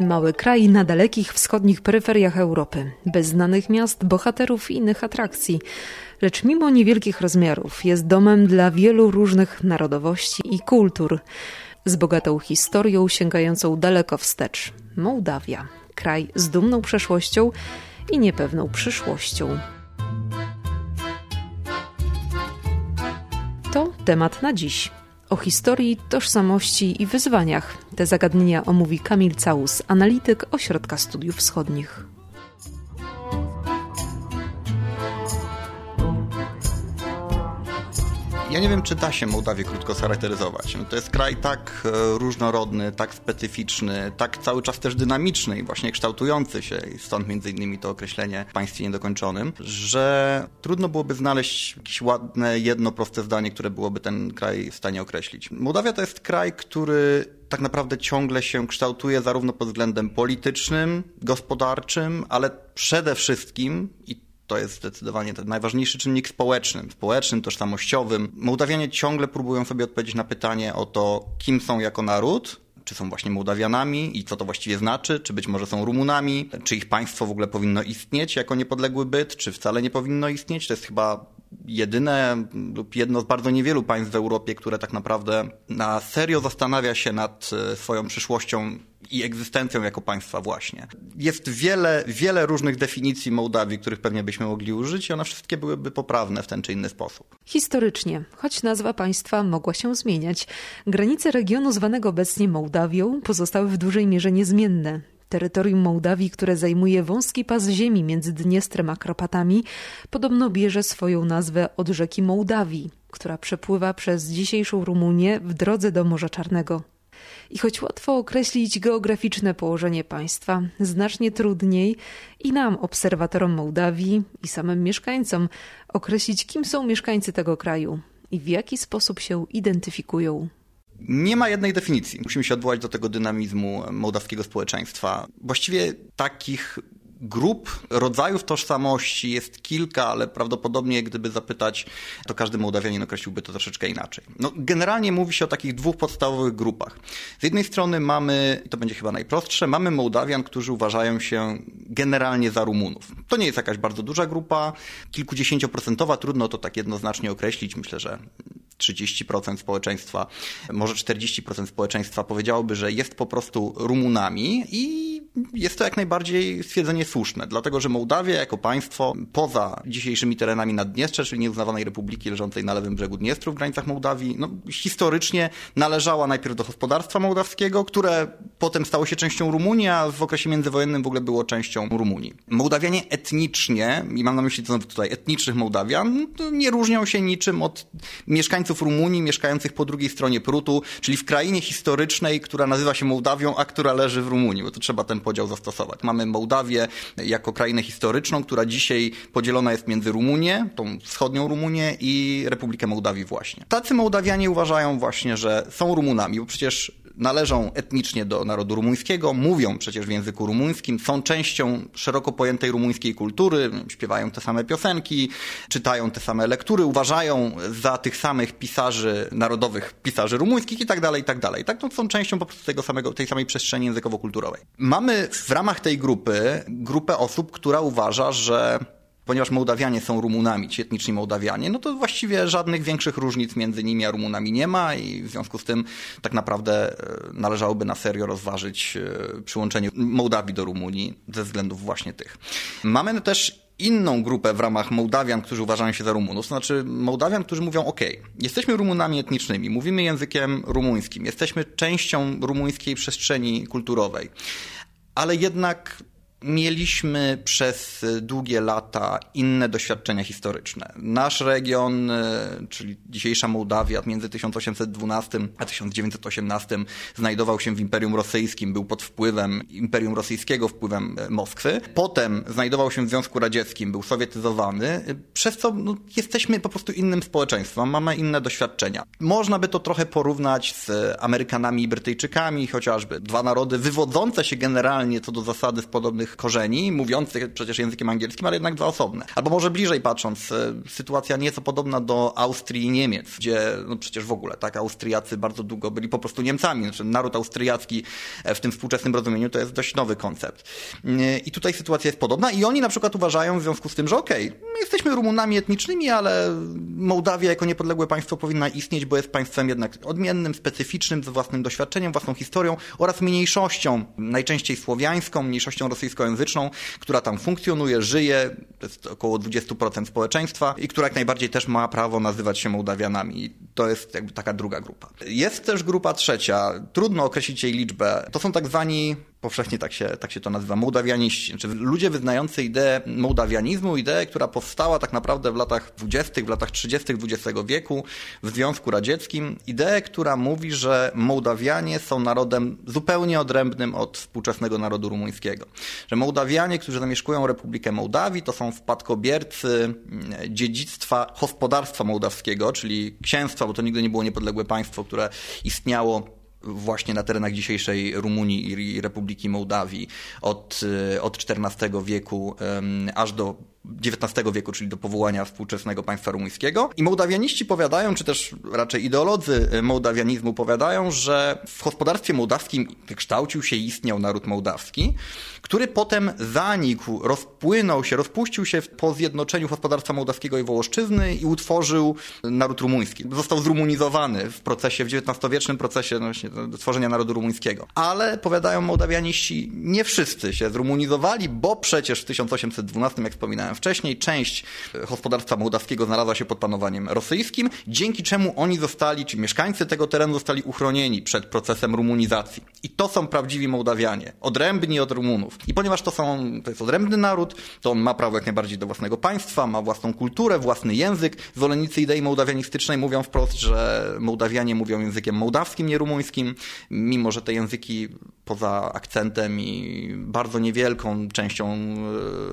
Mały kraj na dalekich wschodnich peryferiach Europy, bez znanych miast, bohaterów i innych atrakcji. Lecz mimo niewielkich rozmiarów jest domem dla wielu różnych narodowości i kultur. Z bogatą historią sięgającą daleko wstecz. Mołdawia. Kraj z dumną przeszłością i niepewną przyszłością. To temat na dziś. O historii, tożsamości i wyzwaniach. Te zagadnienia omówi Kamil Całus, analityk Ośrodka Studiów Wschodnich. Ja nie wiem, czy da się Mołdawię krótko scharakteryzować. No to jest kraj tak e, różnorodny, tak specyficzny, tak cały czas też dynamiczny i właśnie kształtujący się, i stąd między innymi to określenie państwie niedokończonym, że trudno byłoby znaleźć jakieś ładne, jedno proste zdanie, które byłoby ten kraj w stanie określić. Mołdawia to jest kraj, który tak naprawdę ciągle się kształtuje zarówno pod względem politycznym, gospodarczym, ale przede wszystkim, i to jest zdecydowanie ten najważniejszy czynnik społeczny, społecznym, tożsamościowym. Mołdawianie ciągle próbują sobie odpowiedzieć na pytanie o to, kim są jako naród, czy są właśnie Mołdawianami i co to właściwie znaczy, czy być może są Rumunami, czy ich państwo w ogóle powinno istnieć jako niepodległy byt, czy wcale nie powinno istnieć. To jest chyba jedyne lub jedno z bardzo niewielu państw w Europie, które tak naprawdę na serio zastanawia się nad e, swoją przyszłością i egzystencją jako państwa właśnie. Jest wiele, wiele różnych definicji Mołdawii, których pewnie byśmy mogli użyć i one wszystkie byłyby poprawne w ten czy inny sposób. Historycznie, choć nazwa państwa mogła się zmieniać, granice regionu zwanego obecnie Mołdawią pozostały w dużej mierze niezmienne. Terytorium Mołdawii, które zajmuje wąski pas ziemi między Dniestrem a Karpatami, podobno bierze swoją nazwę od rzeki Mołdawii, która przepływa przez dzisiejszą Rumunię w drodze do Morza Czarnego. I choć łatwo określić geograficzne położenie państwa, znacznie trudniej i nam, obserwatorom Mołdawii i samym mieszkańcom, określić, kim są mieszkańcy tego kraju i w jaki sposób się identyfikują. Nie ma jednej definicji. Musimy się odwołać do tego dynamizmu mołdawskiego społeczeństwa. Właściwie takich grup, rodzajów tożsamości jest kilka, ale prawdopodobnie gdyby zapytać, to każdy Mołdawianin określiłby to troszeczkę inaczej. No, generalnie mówi się o takich dwóch podstawowych grupach. Z jednej strony mamy, to będzie chyba najprostsze, mamy Mołdawian, którzy uważają się generalnie za Rumunów. To nie jest jakaś bardzo duża grupa, kilkudziesięcioprocentowa, trudno to tak jednoznacznie określić. Myślę, że 30% społeczeństwa, może 40% społeczeństwa powiedziałoby, że jest po prostu Rumunami i jest to jak najbardziej stwierdzenie słuszne, dlatego że Mołdawia jako państwo poza dzisiejszymi terenami Naddniestrza, czyli nieuznawanej republiki leżącej na lewym brzegu Dniestru w granicach Mołdawii, no, historycznie należała najpierw do gospodarstwa mołdawskiego, które potem stało się częścią Rumunii, a w okresie międzywojennym w ogóle było częścią Rumunii. Mołdawianie etnicznie, i mam na myśli znowu tutaj etnicznych Mołdawian, nie różnią się niczym od mieszkańców Rumunii mieszkających po drugiej stronie Prutu, czyli w krainie historycznej, która nazywa się Mołdawią, a która leży w Rumunii, bo to trzeba ten podział zastosować. Mamy Mołdawię jako krainę historyczną, która dzisiaj podzielona jest między Rumunię, tą wschodnią Rumunię i Republikę Mołdawii właśnie. Tacy Mołdawianie uważają właśnie, że są Rumunami, bo przecież należą etnicznie do narodu rumuńskiego, mówią przecież w języku rumuńskim, są częścią szeroko pojętej rumuńskiej kultury, śpiewają te same piosenki, czytają te same lektury, uważają za tych samych pisarzy narodowych, pisarzy rumuńskich i tak dalej, i tak dalej. Tak, to są częścią po prostu tego samego, tej samej przestrzeni językowo-kulturowej. Mamy w ramach tej grupy grupę osób, która uważa, że ponieważ Mołdawianie są Rumunami, ci etniczni Mołdawianie, no to właściwie żadnych większych różnic między nimi a Rumunami nie ma i w związku z tym tak naprawdę e, należałoby na serio rozważyć e, przyłączenie Mołdawii do Rumunii ze względów właśnie tych. Mamy też inną grupę w ramach Mołdawian, którzy uważają się za Rumunów, to znaczy Mołdawian, którzy mówią ok, jesteśmy Rumunami etnicznymi, mówimy językiem rumuńskim, jesteśmy częścią rumuńskiej przestrzeni kulturowej, ale jednak Mieliśmy przez długie lata inne doświadczenia historyczne. Nasz region, e, czyli dzisiejsza Mołdawia, między 1812 a 1918 znajdował się w Imperium Rosyjskim, był pod wpływem Imperium Rosyjskiego, wpływem e, Moskwy. Potem znajdował się w Związku Radzieckim, był sowietyzowany, e, przez co no, jesteśmy po prostu innym społeczeństwem, mamy inne doświadczenia. Można by to trochę porównać z Amerykanami i Brytyjczykami, chociażby dwa narody wywodzące się generalnie co do zasady z podobnych różnych korzeni, mówiących przecież językiem angielskim, ale jednak dwa osobne. Albo może bliżej patrząc, e, sytuacja nieco podobna do Austrii i Niemiec, gdzie no przecież w ogóle, tak, Austriacy bardzo długo byli po prostu Niemcami, znaczy naród austriacki w tym współczesnym rozumieniu to jest dość nowy koncept. I tutaj sytuacja jest podobna i oni na przykład uważają w związku z tym, że okej, okay, jesteśmy Rumunami etnicznymi, ale Mołdawia jako niepodległe państwo powinna istnieć, bo jest państwem jednak odmiennym, specyficznym, ze własnym doświadczeniem, własną historią oraz mniejszością, najczęściej słowiańską, mniejszością rosyjskojęzyczną, która tam funkcjonuje, żyje, to jest około 20% społeczeństwa i która jak najbardziej też ma prawo nazywać się Mołdawianami. I to jest jakby taka druga grupa. Jest też grupa trzecia, trudno określić jej liczbę. To są tak zwani powszechnie tak się, tak się to nazywa, mołdawianiści, czyli ludzie wyznający ideę mołdawianizmu, ideę, która powstała tak naprawdę w latach 20., w latach 30. XX wieku w Związku Radzieckim. Ideę, która mówi, że Mołdawianie są narodem zupełnie odrębnym od współczesnego narodu rumuńskiego. Że Mołdawianie, którzy zamieszkują Republikę Mołdawii, to są spadkobiercy mm, dziedzictwa gospodarstwa mołdawskiego, czyli księstwa, bo to nigdy nie było niepodległe państwo, które istniało właśnie na terenach dzisiejszej Rumunii i Republiki Mołdawii od, e, od XIV wieku aż do XIX wieku, czyli do powołania współczesnego państwa rumuńskiego. I mołdawianiści powiadają, czy też raczej ideolodzy mołdawianizmu powiadają, że w gospodarstwie mołdawskim wykształcił się i istniał naród mołdawski, który potem zanikł, rozpłynął się, rozpuścił się po zjednoczeniu gospodarstwa mołdawskiego i Wołoszczyzny i utworzył naród rumuński. Został zrumunizowany w procesie, w XIX-wiecznym procesie no właśnie, tworzenia narodu rumuńskiego. Ale powiadają mołdawianiści, nie wszyscy się zrumunizowali, bo przecież w 1812, jak wspominałem wcześniej, część gospodarstwa mołdawskiego znalazła się pod panowaniem rosyjskim, dzięki czemu oni zostali, czy mieszkańcy tego terenu zostali uchronieni przed procesem rumunizacji. I to są prawdziwi Mołdawianie, odrębni od Rumunów. I ponieważ to, są, to jest odrębny naród, to on ma prawo jak najbardziej do własnego państwa, ma własną kulturę, własny język. Zwolennicy idei mołdawianistycznej mówią wprost, że Mołdawianie mówią językiem mołdawskim, nie rumuńskim, mimo że te języki poza akcentem i bardzo niewielką częścią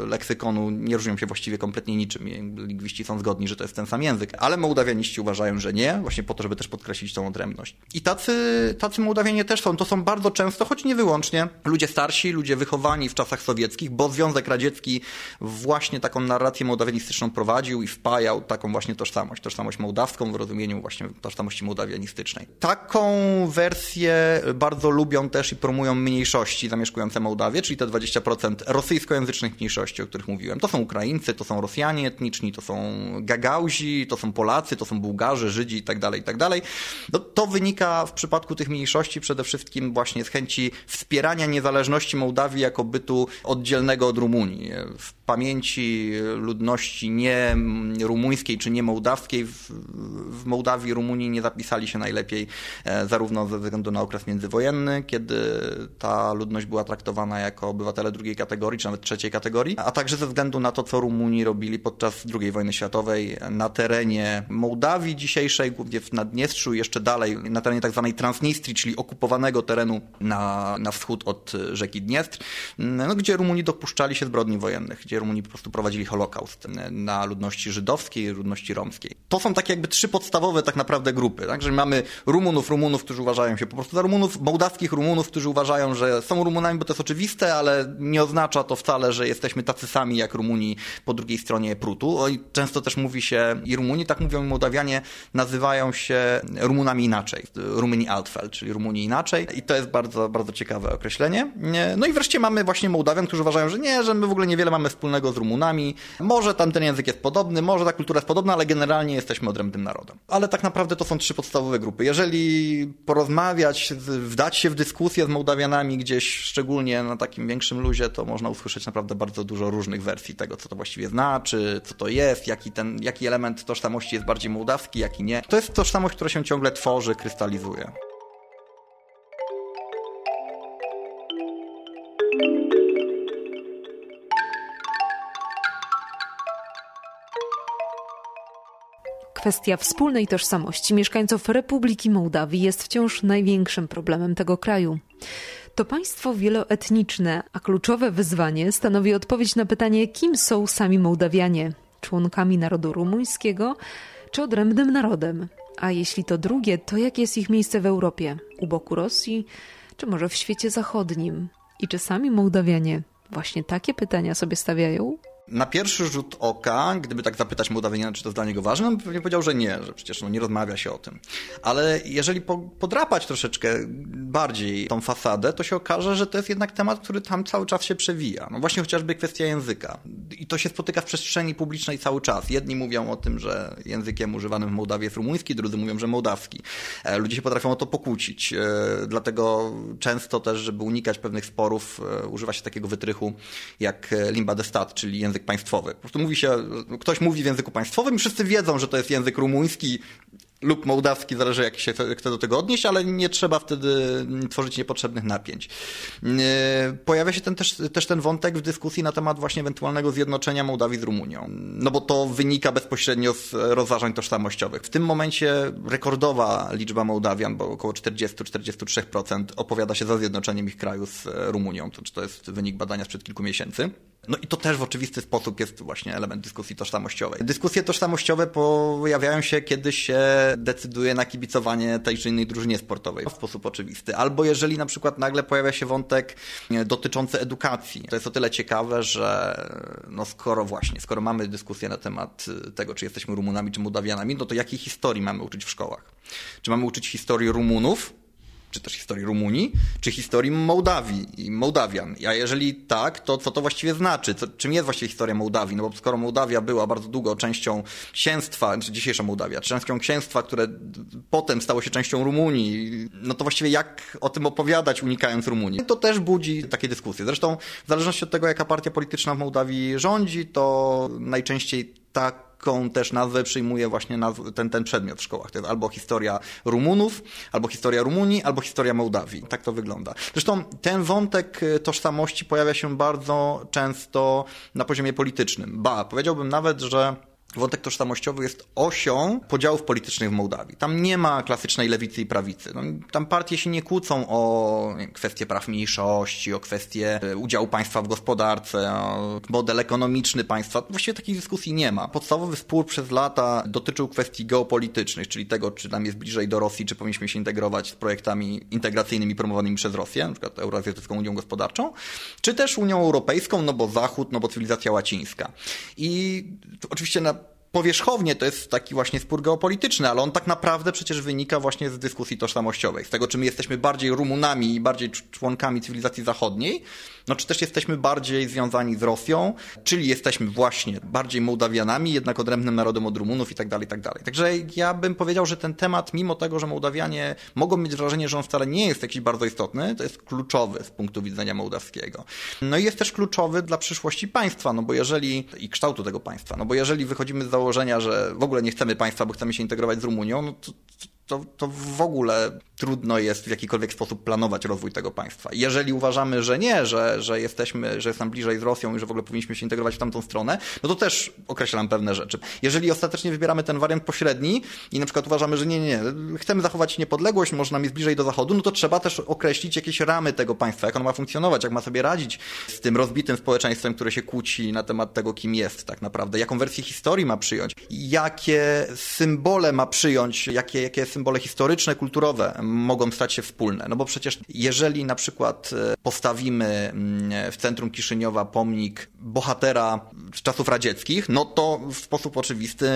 e, leksykonu nie różnią się właściwie kompletnie niczym. Lingwiści są zgodni, że to jest ten sam język, ale mołdawianiści uważają, że nie, właśnie po to, żeby też podkreślić tą odrębność. I tacy, tacy Mołdawianie też są. To są bardzo często, choć nie wyłącznie, ludzie starsi, ludzie wychowani w czasach sowieckich, bo Związek Radziecki właśnie taką narrację mołdawianistyczną prowadził i wpajał taką właśnie tożsamość, tożsamość mołdawską w rozumieniu właśnie tożsamości mołdawianistycznej. Taką wersję bardzo lubią też i promują mniejszości zamieszkujące Mołdawię, czyli te 20% rosyjskojęzycznych mniejszości, o których mówiłem. To są Ukraińcy, to są Rosjanie etniczni, to są Gagauzi, to są Polacy, to są Bułgarzy, Żydzi itd., tak itd. Tak no, to wynika w przypadku tych mniejszości przede wszystkim właśnie z chęci wspierania niezależności Mołdawii jako bytu oddzielnego od Rumunii. W pamięci ludności nie rumuńskiej czy nie mołdawskiej w, w Mołdawii Rumunii nie zapisali się najlepiej e, zarówno ze względu na okres międzywojenny, kiedy ta ludność była traktowana jako obywatele drugiej kategorii, czy nawet trzeciej kategorii, a także ze względu na to, co Rumuni robili podczas II wojny światowej na terenie Mołdawii dzisiejszej, głównie w Naddniestrzu i jeszcze dalej na terenie tak zwanej Transnistrii, czyli okupowanego terenu na, na wschód od rzeki Dniestr, no, gdzie Rumuni dopuszczali się zbrodni wojennych, gdzie Rumuni po prostu prowadzili Holokaust na ludności żydowskiej ludności romskiej. To są takie jakby trzy podstawowe tak naprawdę grupy, tak? Że mamy Rumunów, Rumunów, którzy uważają się po prostu za Rumunów, mołdawskich Rumunów, którzy uważają, że są Rumunami, bo to jest oczywiste, ale nie oznacza to wcale, że jesteśmy tacy sami jak Rumuni po drugiej stronie prutu. Często też mówi się, i Rumuni, tak mówią i Mołdawianie, nazywają się Rumunami inaczej. Rumuni Altfeld, czyli Rumuni inaczej. I to jest bardzo, bardzo ciekawe określenie. No i wreszcie mamy właśnie Mołdawian, którzy uważają, że nie, że my w ogóle niewiele mamy wspólnego z Rumunami. Może tam ten język jest podobny, może ta kultura jest podobna, ale generalnie jesteśmy odrębnym narodem. Ale tak naprawdę to są trzy podstawowe grupy. Jeżeli porozmawiać, wdać się w dyskusję z Mołdawianami gdzieś, szczególnie na takim większym luzie, to można usłyszeć naprawdę bardzo dużo różnych wersji tego, co to właściwie znaczy, co to jest, jaki, ten, jaki element tożsamości jest bardziej mołdawski, jaki nie. To jest tożsamość, która się ciągle tworzy, krystalizuje. Kwestia wspólnej tożsamości mieszkańców Republiki Mołdawii jest wciąż największym problemem tego kraju. To państwo wieloetniczne, a kluczowe wyzwanie stanowi odpowiedź na pytanie, kim są sami Mołdawianie członkami narodu rumuńskiego czy odrębnym narodem. A jeśli to drugie, to jakie jest ich miejsce w Europie? U boku Rosji, czy może w świecie zachodnim? I czy sami Mołdawianie Właśnie takie pytania sobie stawiają? Na pierwszy rzut oka, gdyby tak zapytać Mołdawianina, czy to jest dla niego ważne, on pewnie powiedział, że nie, że przecież no, nie rozmawia się o tym. Ale jeżeli po, podrapać troszeczkę bardziej tą fasadę, to się okaże, że to jest jednak temat, który tam cały czas się przewija. No właśnie chociażby kwestia języka. I to się spotyka w przestrzeni publicznej cały czas. Jedni mówią o tym, że językiem używanym w Mołdawii jest rumuński, drudzy mówią, że mołdawski. E, ludzie się potrafią o to pokłócić. E, dlatego często też, żeby unikać pewnych sporów, e, używa się takiego wytrychu jak limba de stat, czyli język język państwowy. Po prostu mówi się, ktoś mówi w języku państwowym wszyscy wiedzą, że to jest język rumuński lub mołdawski, zależy jak się chce do tego odnieść, ale nie trzeba wtedy tworzyć niepotrzebnych napięć. Pojawia się ten też, też ten wątek w dyskusji na temat właśnie ewentualnego zjednoczenia Mołdawii z Rumunią. No bo to wynika bezpośrednio z rozważań tożsamościowych. W tym momencie rekordowa liczba Mołdawian, bo około 40-43% opowiada się za zjednoczeniem ich kraju z Rumunią. To, to jest wynik badania sprzed kilku miesięcy. No i to też w oczywisty sposób jest właśnie element dyskusji tożsamościowej. Dyskusje tożsamościowe pojawiają się, kiedy się decyduje na kibicowanie tej czy innej drużynie sportowej w sposób oczywisty. Albo jeżeli na przykład nagle pojawia się wątek dotyczący edukacji. To jest o tyle ciekawe, że no skoro właśnie, skoro mamy dyskusję na temat tego, czy jesteśmy Rumunami, czy Mołdawianami, no to jakiej historii mamy uczyć w szkołach? Czy mamy uczyć historii Rumunów, czy też historii Rumunii, czy historii Mołdawii i Mołdawian. A jeżeli tak, to co to właściwie znaczy? Co, czym jest właściwie historia Mołdawii? No bo skoro Mołdawia była bardzo długo częścią księstwa, czy dzisiejsza Mołdawia, częścią księstwa, które potem stało się częścią Rumunii, no to właściwie jak o tym opowiadać, unikając Rumunii? To też budzi takie dyskusje. Zresztą w zależności od tego, jaka partia polityczna w Mołdawii rządzi, to najczęściej taką też nazwę przyjmuje właśnie ten, ten przedmiot w szkołach. To jest albo historia Rumunów, albo historia Rumunii, albo historia Mołdawii. Tak to wygląda. Zresztą ten wątek y, tożsamości pojawia się bardzo często na poziomie politycznym. Ba, powiedziałbym nawet, że wątek tożsamościowy jest osią podziałów politycznych w Mołdawii. Tam nie ma klasycznej lewicy i prawicy. No, tam partie się nie kłócą o kwestie praw mniejszości, o kwestie e, udziału państwa w gospodarce, o model ekonomiczny państwa. Właściwie takiej dyskusji nie ma. Podstawowy spór przez lata dotyczył kwestii geopolitycznych, czyli tego, czy nam jest bliżej do Rosji, czy powinniśmy się integrować z projektami integracyjnymi promowanymi przez Rosję, na przykład Euroazjatycką Unią Gospodarczą, czy też Unią Europejską, no bo Zachód, no bo cywilizacja łacińska. I oczywiście na powierzchownie to jest taki właśnie spór geopolityczny, ale on tak naprawdę przecież wynika właśnie z dyskusji tożsamościowej, z tego, czy my jesteśmy bardziej Rumunami i bardziej członkami cywilizacji zachodniej, no czy też jesteśmy bardziej związani z Rosją, czyli jesteśmy właśnie bardziej Mołdawianami, jednak odrębnym narodem od Rumunów i tak dalej, i tak dalej. Także ja bym powiedział, że ten temat, mimo tego, że Mołdawianie mogą mieć wrażenie, że on wcale nie jest jakiś bardzo istotny, to jest kluczowy z punktu widzenia mołdawskiego. No i jest też kluczowy dla przyszłości państwa, no bo jeżeli, i kształtu tego państwa, no bo jeżeli wychodzimy z założenia, że w ogóle nie chcemy państwa, bo chcemy się integrować z Rumunią, no to, to, to w ogóle trudno jest w jakikolwiek sposób planować rozwój tego państwa. Jeżeli uważamy, że nie, że, że jesteśmy, że jest nam bliżej z Rosją i że w ogóle powinniśmy się integrować w tamtą stronę, no to też określam pewne rzeczy. Jeżeli ostatecznie wybieramy ten wariant pośredni i na przykład uważamy, że nie, nie, nie, chcemy zachować niepodległość, może nam jest bliżej do Zachodu, no to trzeba też określić jakieś ramy tego państwa, jak ono ma funkcjonować, jak ma sobie radzić z tym rozbitym społeczeństwem, które się kłóci na temat tego, kim jest tak naprawdę, jaką wersję historii ma przyjąć, jakie symbole ma przyjąć, jakie, jakie symbole historyczne, kulturowe mogą stać się wspólne. No bo przecież jeżeli na przykład e, postawimy mm, w centrum Kiszyniowa pomnik bohatera z czasów radzieckich, no to w sposób oczywisty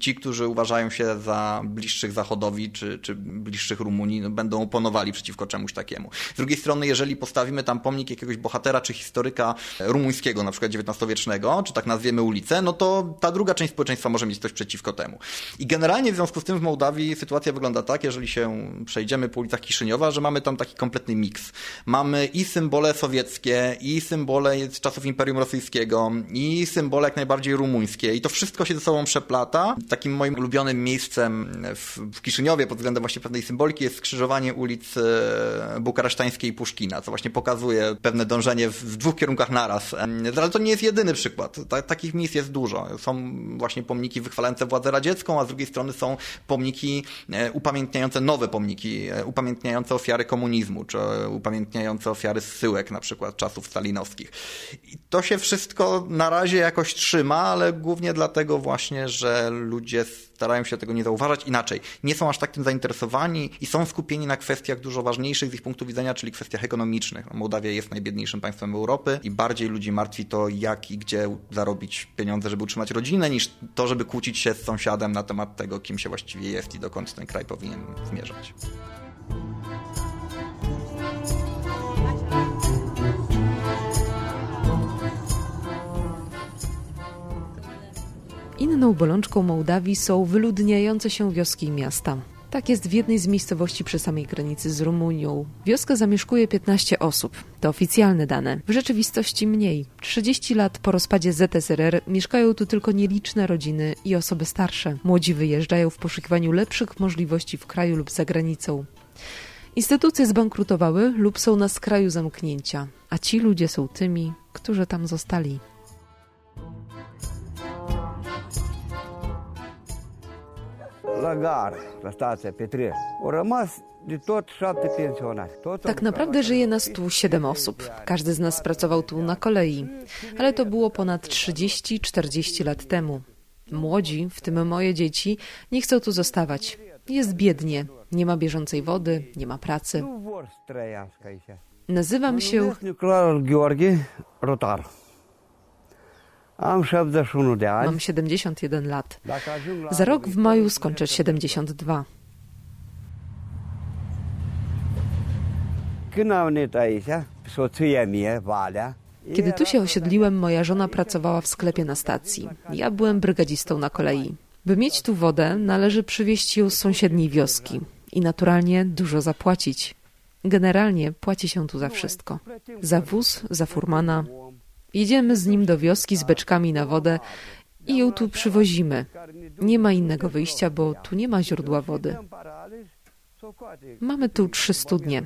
ci, którzy uważają się za bliższych Zachodowi czy, czy bliższych Rumunii, no będą oponowali przeciwko czemuś takiemu. Z drugiej strony, jeżeli postawimy tam pomnik jakiegoś bohatera czy historyka rumuńskiego, na przykład XIX-wiecznego, czy tak nazwiemy ulicę, no to ta druga część społeczeństwa może mieć coś przeciwko temu. I generalnie w związku z tym w Mołdawii sytuacja wygląda tak, jeżeli się przejdziemy po ulicach Kiszyniowa, że mamy tam taki kompletny miks. Mamy i symbole sowieckie, i symbole z czasów Imperium Rosyjskiego, i symbole jak najbardziej rumuńskie. I to wszystko się ze sobą przeplata. Takim moim ulubionym miejscem w, Kiszyniowie pod względem właśnie pewnej symboliki jest skrzyżowanie ulic e, bukaresztańskiej i Puszkina, co właśnie pokazuje pewne dążenie w, dwóch kierunkach naraz. Ale to nie jest jedyny przykład. Ta, takich miejsc jest dużo. Są właśnie pomniki wychwalające władzę radziecką, a z drugiej strony są pomniki e, upamiętniające nowe pomniki, e, upamiętniające ofiary komunizmu, czy upamiętniające ofiary zsyłek, na przykład czasów stalinowskich. I to się wszystko na razie jakoś trzyma, ale głównie dlatego właśnie, że ludzie starają się tego nie zauważać. Inaczej, nie są aż tak tym zainteresowani i są skupieni na kwestiach dużo ważniejszych z ich punktu widzenia, czyli kwestiach ekonomicznych. Mołdawia jest najbiedniejszym państwem Europy i bardziej ludzi martwi to, jak i gdzie zarobić pieniądze, żeby utrzymać rodzinę, niż to, żeby kłócić się z sąsiadem na temat tego, kim się właściwie jest i dokąd ten kraj powinien zmierzać. Inną bolączką Mołdawii są wyludniające się wioski i miasta. Tak jest w jednej z miejscowości przy samej granicy z Rumunią. Wioskę zamieszkuje 15 osób. To oficjalne dane. W rzeczywistości mniej. 30 lat po rozpadzie ZSRR mieszkają tu tylko nieliczne rodziny i osoby starsze. Młodzi wyjeżdżają w poszukiwaniu lepszych możliwości w kraju lub za granicą. Instytucje zbankrutowały lub są na skraju zamknięcia, a ci ludzie są tymi, którzy tam zostali. La gară, la stația Petrie. Au rămas de tot șapte pensionari. Tak naprawdę żyje nas tu siedem osób. Każdy z nas pracował tu na kolei, ale to było ponad 30-40 lat temu. Młodzi, w tym moje dzieci, nie chcą tu zostawać. Jest biednie, nie ma bieżącej wody, nie ma pracy. Nazywam się Gheorghe Rotar. Am 71 de ani. Mam 71 lat. Za rok w maju skończę 72. Când am venit aici, soția mea, Valea, Kiedy tu się osiedliłem, moja żona pracowała w sklepie na stacji. Ja byłem brygadzistą na kolei. By mieć tu wodę, należy przywieźć ją z sąsiedniej wioski i naturalnie dużo zapłacić. Generalnie płaci się tu za wszystko. Za wóz, za furmana. Jedziemy z nim do wioski z beczkami na wodę i ją tu przywozimy. Nie ma innego wyjścia, bo tu nie ma źródła wody. Mamy tu trzy studnie.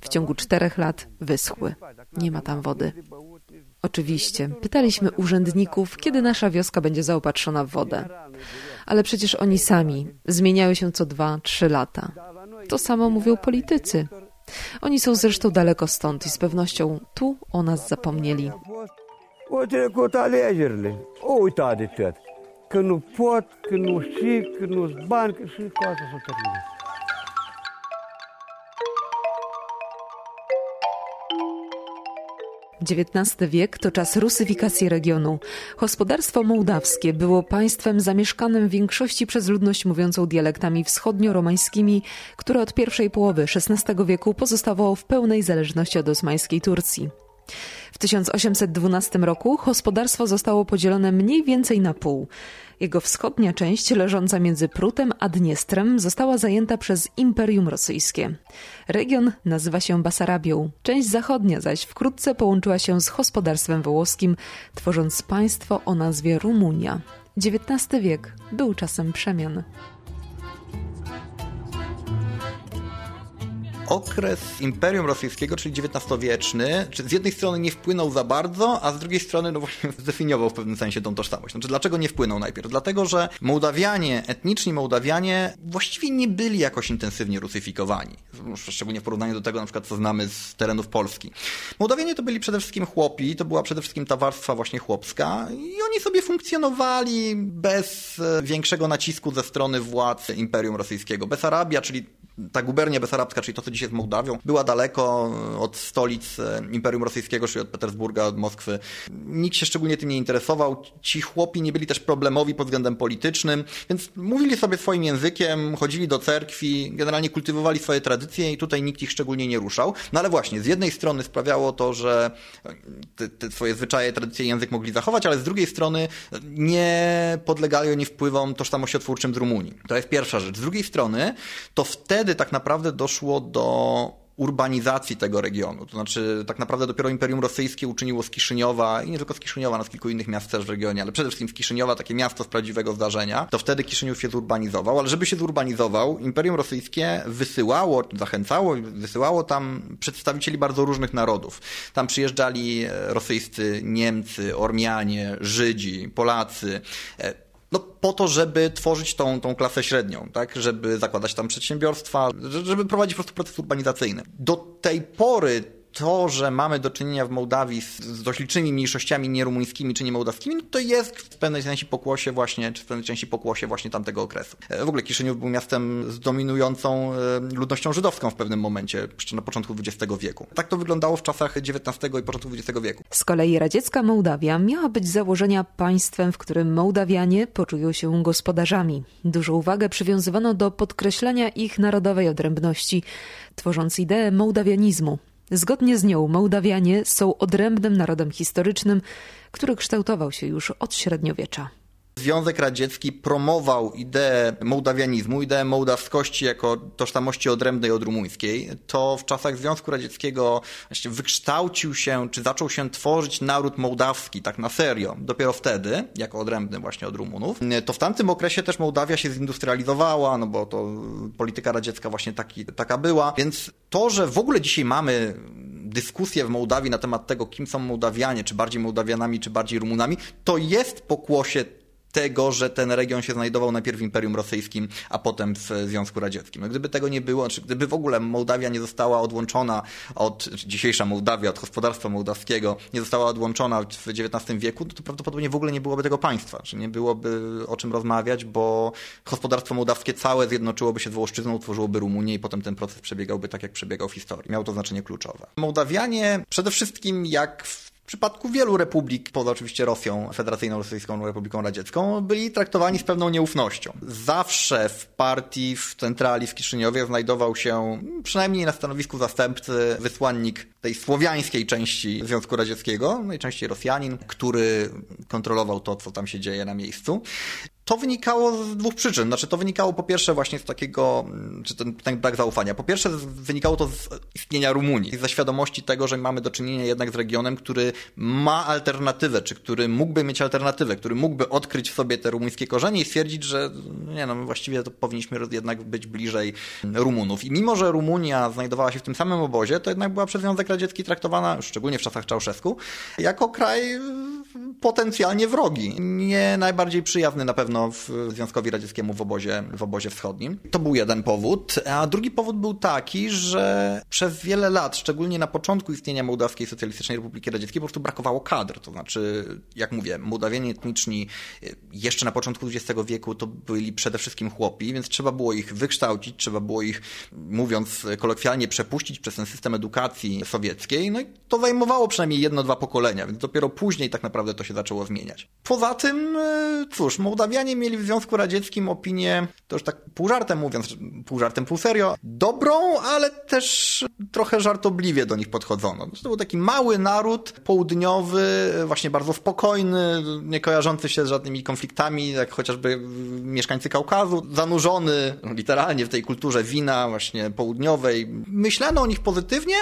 W ciągu czterech lat wyschły. Nie ma tam wody. Oczywiście, pytaliśmy urzędników, kiedy nasza wioska będzie zaopatrzona w wodę. Ale przecież oni sami zmieniają się co dwa, trzy lata. To samo mówią politycy. Oni są zresztą daleko stąd i z pewnością tu o nas zapomnieli. O trecut alegerile. O uitat de tot. Că nu pot, că nu știu, că nu-s bani, că și cu asta terminat. XIX wiek to czas rusyfikacji regionu. Gospodarstwo mołdawskie było państwem zamieszkanym w większości przez ludność mówiącą dialektami wschodnio-romańskimi, które od pierwszej połowy XVI wieku pozostawało w pełnej zależności od osmańskiej Turcji. W 1812 roku gospodarstwo zostało podzielone mniej więcej na pół. Jego wschodnia część, leżąca między Prutem a Dniestrem, została zajęta przez Imperium Rosyjskie. Region nazywa się Basarabią, część zachodnia zaś wkrótce połączyła się z gospodarstwem wołoskim, tworząc państwo o nazwie Rumunia. XIX wiek był czasem przemian. Okres Imperium Rosyjskiego, czyli XIX-wieczny, czy z jednej strony nie wpłynął za bardzo, a z drugiej strony no właśnie zdefiniował w pewnym sensie tą tożsamość. Znaczy, dlaczego nie wpłynął najpierw? Dlatego, że Mołdawianie, etniczni Mołdawianie właściwie nie byli jakoś intensywnie rusyfikowani. Szczególnie w porównaniu do tego, na przykład, co znamy z terenów Polski. Mołdawianie to byli przede wszystkim chłopi, to była przede wszystkim ta warstwa właśnie chłopska i oni sobie funkcjonowali bez e, większego nacisku ze strony władz Imperium Rosyjskiego. Besarabia, czyli ta gubernia besarabska, czyli to, co dzisiaj jest Mołdawią, była daleko od stolic e, Imperium Rosyjskiego, czyli od Petersburga, od Moskwy. Nikt się szczególnie tym nie interesował. Ci chłopi nie byli też problemowi pod względem politycznym, więc mówili sobie swoim językiem, chodzili do cerkwi, generalnie kultywowali swoje tradycje i tutaj nikt ich szczególnie nie ruszał. No ale właśnie, z jednej strony sprawiało to, że te, te swoje zwyczaje, tradycje, język mogli zachować, ale z drugiej strony nie podlegali oni wpływom tożsamościotwórczym z Rumunii. To jest pierwsza rzecz. Z drugiej strony, to wtedy tak naprawdę doszło do urbanizacji tego regionu. To znaczy, tak naprawdę dopiero Imperium Rosyjskie uczyniło z Kiszyniowa, i nie tylko z Kiszyniowa, no z kilku innych miast też w regionie, ale przede wszystkim z Kiszyniowa takie miasto z prawdziwego zdarzenia, to wtedy Kiszyniów się zurbanizował, ale żeby się zurbanizował, Imperium Rosyjskie wysyłało, zachęcało, wysyłało tam przedstawicieli bardzo różnych narodów. Tam przyjeżdżali rosyjscy Niemcy, Ormianie, Żydzi, Polacy, no, po to, żeby tworzyć tą, tą klasę średnią, tak? Żeby zakładać tam przedsiębiorstwa, żeby prowadzić po prostu proces urbanizacyjny. Do tej pory to, że mamy do czynienia w Mołdawii z, z dość licznymi mniejszościami nierumuńskimi czy niemołdawskimi, no to jest w pewnej części pokłosie właśnie, czy w pewnej części pokłosie właśnie tamtego okresu. E, w ogóle Kiszyniów był miastem z dominującą e, ludnością żydowską w pewnym momencie, jeszcze na początku XX wieku. Tak to wyglądało w czasach XIX i początku XX wieku. Z kolei radziecka Mołdawia miała być założenia państwem, w którym Mołdawianie poczują się gospodarzami. Dużą uwagę przywiązywano do podkreślenia ich narodowej odrębności, tworząc ideę mołdawianizmu. Zgodnie z nią Mołdawianie są odrębnym narodem historycznym, który kształtował się już od średniowiecza. Związek Radziecki promował ideę mołdawianizmu, ideę mołdawskości jako tożsamości odrębnej od rumuńskiej, to w czasach Związku Radzieckiego właśnie wykształcił się, czy zaczął się tworzyć naród mołdawski, tak na serio, dopiero wtedy, jako odrębny właśnie od Rumunów. To w tamtym okresie też Mołdawia się zindustrializowała, no bo to polityka radziecka właśnie taki, taka była, więc to, że w ogóle dzisiaj mamy dyskusję w Mołdawii na temat tego, kim są Mołdawianie, czy bardziej Mołdawianami, czy bardziej Rumunami, to jest pokłosie tego, że ten region się znajdował najpierw w Imperium Rosyjskim, a potem w Związku Radzieckim. No, gdyby tego nie było, czy gdyby w ogóle Mołdawia nie została odłączona od, dzisiejsza Mołdawia, od gospodarstwa mołdawskiego, nie została odłączona w XIX wieku, to prawdopodobnie w ogóle nie byłoby tego państwa, czy nie byłoby o czym rozmawiać, bo gospodarstwo mołdawskie całe zjednoczyłoby się z utworzyłoby Rumunię i potem ten proces przebiegałby tak, jak przebiegał w historii. Miało to znaczenie kluczowe. Mołdawianie przede wszystkim jak w w przypadku wielu republik, poza oczywiście Rosją, Federacyjną Rosyjską Republiką Radziecką, byli traktowani z pewną nieufnością. Zawsze w partii, w centrali w Kiszyniowie znajdował się, przynajmniej na stanowisku zastępcy, wysłannik tej słowiańskiej części Związku Radzieckiego, najczęściej Rosjanin, który kontrolował to, co tam się dzieje na miejscu. To wynikało z dwóch przyczyn. Znaczy, to wynikało po pierwsze właśnie z takiego, czy ten, ten brak zaufania. Po pierwsze, wynikało to z istnienia Rumunii, ze świadomości tego, że mamy do czynienia jednak z regionem, który ma alternatywę, czy który mógłby mieć alternatywę, który mógłby odkryć w sobie te rumuńskie korzenie i stwierdzić, że nie no, właściwie to powinniśmy jednak być bliżej Rumunów. I mimo, że Rumunia znajdowała się w tym samym obozie, to jednak była przez Związek Radziecki traktowana, szczególnie w czasach Czałszewsku, jako kraj potencjalnie wrogi. Nie najbardziej przyjazny na pewno w Związkowi Radzieckiemu w obozie, w obozie wschodnim. To był jeden powód. A drugi powód był taki, że przez wiele lat, szczególnie na początku istnienia Mołdawskiej Socjalistycznej Republiki Radzieckiej, po prostu brakowało kadr. To znaczy, jak mówię, Mołdawianie etniczni jeszcze na początku XX wieku to byli przede wszystkim chłopi, więc trzeba było ich wykształcić, trzeba było ich, mówiąc kolokwialnie, przepuścić przez ten system edukacji sowieckiej. No i to zajmowało przynajmniej jedno, dwa pokolenia, więc dopiero później tak naprawdę to się zaczęło zmieniać. Poza tym, e, cóż, Mołdawianie mieli w Związku Radzieckim opinię, to już tak pół żartem mówiąc, pół żartem, pół serio, dobrą, ale też trochę żartobliwie do nich podchodzono. To był taki mały naród, południowy, właśnie bardzo spokojny, nie kojarzący się z żadnymi konfliktami, jak chociażby mieszkańcy Kaukazu, zanurzony literalnie w tej kulturze wina właśnie południowej. Myślano o nich pozytywnie,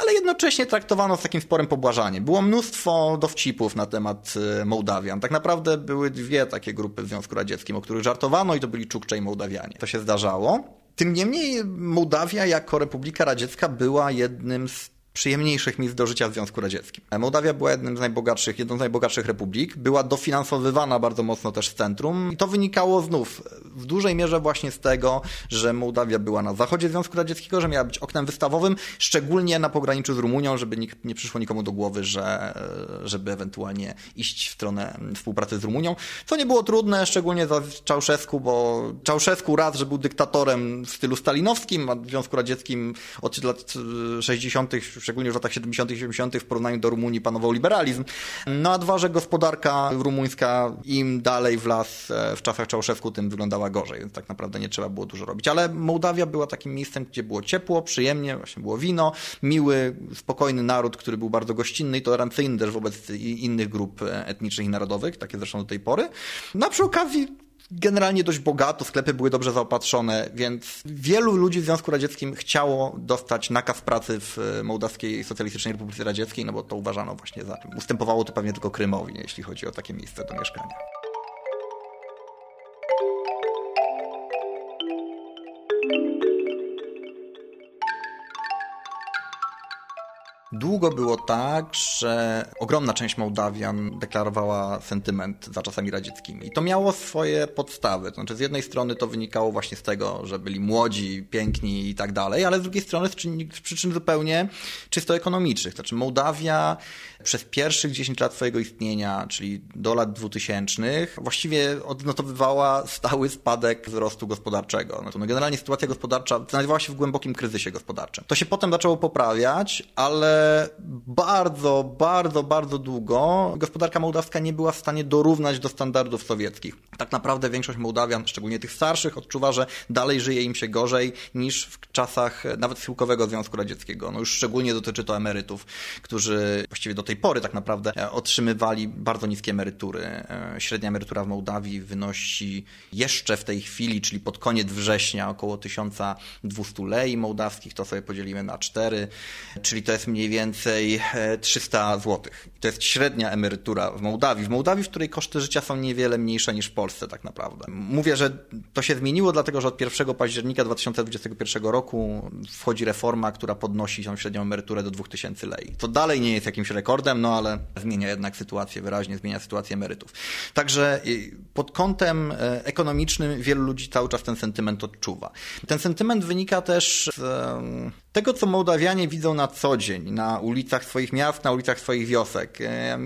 ale jednocześnie traktowano z takim sporym pobłażaniem. Było mnóstwo dowcipów na temat e, Mołdawian. Tak naprawdę były dwie takie grupy w Związku Radzieckim, o których żartowano i to byli Czukcze i Mołdawianie. To się zdarzało. Tym niemniej Mołdawia jako Republika Radziecka była jednym z przyjemniejszych miejsc do życia w Związku Radzieckim. Mołdawia była jednym z najbogatszych, jedną z najbogatszych republik, była dofinansowywana bardzo mocno też z centrum i to wynikało znów w dużej mierze właśnie z tego, że Mołdawia była na zachodzie Związku Radzieckiego, że miała być oknem wystawowym, szczególnie na pograniczu z Rumunią, żeby nikt, nie przyszło nikomu do głowy, że, żeby ewentualnie iść w stronę współpracy z Rumunią, co nie było trudne, szczególnie za Czałszewsku, bo Czałszewsku raz, że był dyktatorem w stylu stalinowskim, a w Związku Radzieckim od lat 60 szczególnie w latach 70. i 70. w porównaniu do Rumunii panował liberalizm. No a dwa, że gospodarka rumuńska im dalej w las e, w czasach Czałszewsku, tym wyglądała gorzej, więc tak naprawdę nie trzeba było dużo robić. Ale Mołdawia była takim miejscem, gdzie było ciepło, przyjemnie, właśnie było wino, miły, spokojny naród, który był bardzo gościnny i tolerancyjny też wobec innych grup e, etnicznych i narodowych, takie zresztą do tej pory. No a przy okazji generalnie dość bogato, sklepy były dobrze zaopatrzone, więc wielu ludzi w Związku Radzieckim chciało dostać nakaz pracy w Mołdawskiej Socjalistycznej Republice Radzieckiej, no bo to uważano właśnie za... Ustępowało to pewnie tylko Krymowi, jeśli chodzi o takie miejsce do mieszkania. Długo było tak, że ogromna część Mołdawian deklarowała sentyment za czasami radzieckimi. I to miało swoje podstawy. To znaczy, z jednej strony to wynikało właśnie z tego, że byli młodzi, piękni i tak dalej, ale z drugiej strony z, z przyczyn zupełnie czysto ekonomicznych. Znaczy, Mołdawia przez pierwszych 10 lat swojego istnienia, czyli do lat 2000, właściwie odnotowywała stały spadek wzrostu gospodarczego. No, generalnie sytuacja gospodarcza znajdowała się w głębokim kryzysie gospodarczym. To się potem zaczęło poprawiać, ale bardzo, bardzo, bardzo długo gospodarka mołdawska nie była w stanie dorównać do standardów sowieckich. Tak naprawdę większość Mołdawian, szczególnie tych starszych, odczuwa, że dalej żyje im się gorzej niż w czasach nawet schyłkowego Związku Radzieckiego. No już szczególnie dotyczy to emerytów, którzy właściwie do tej pory tak naprawdę otrzymywali bardzo niskie emerytury. E, średnia emerytura w Mołdawii wynosi jeszcze w tej chwili, czyli pod koniec września, około 1200 lei mołdawskich, to sobie podzielimy na 4, czyli to jest mniej więcej 300 zł. To jest średnia emerytura w Mołdawii. W Mołdawii, w której koszty życia są niewiele mniejsze niż w Polsce tak naprawdę. Mówię, że to się zmieniło, dlatego że od 1 października 2021 roku wchodzi reforma, która podnosi tą średnią emeryturę do 2000 lei. To dalej nie jest jakimś rekordem, no ale zmienia jednak sytuację, wyraźnie zmienia sytuację emerytów. Także y, pod kątem e, ekonomicznym wielu ludzi cały czas ten sentyment odczuwa. Ten sentyment wynika też z tego, co Mołdawianie widzą na co dzień, na ulicach swoich miast, na ulicach swoich wiosek.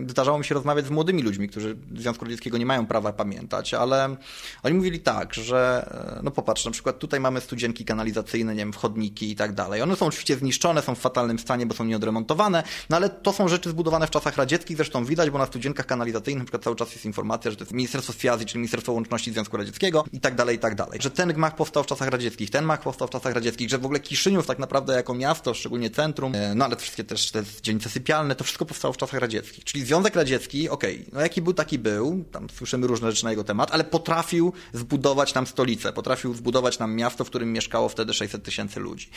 Zdarzało mi się rozmawiać z młodymi ludźmi, którzy Związku Radzieckiego nie mają prawa pamiętać, ale oni mówili tak, że e, no popatrz, na przykład tutaj mamy studzienki kanalizacyjne, nie wiem, wchodniki i tak dalej. One są oczywiście zniszczone, są w fatalnym stanie, bo są nieodremontowane, no ale to są rzeczy zbudowane w czasach radzieckich, zresztą widać, bo na studzienkach kanalizacyjnych na przykład cały czas jest informacja, że to jest Ministerstwo Swiazji, czyli Ministerstwo Łączności Związku Radzieckiego i tak dalej, i tak dalej. Że ten gmach powstał w czasach radzieckich, ten gmach powstał w czasach radzieckich, że w ogóle Kiszyniów tak naprawdę jako miasto, szczególnie centrum, e, no ale wszystkie też te dzielnice sypialne, to wszystko powstało w czasach radzieckich. Czyli Związek Radziecki, okej, okay, no jaki był, taki był, tam słyszymy różne rzeczy na jego temat, ale potrafił zbudować nam stolicę, potrafił zbudować nam miasto, w którym mieszkało wtedy 600 tysięcy ludzi.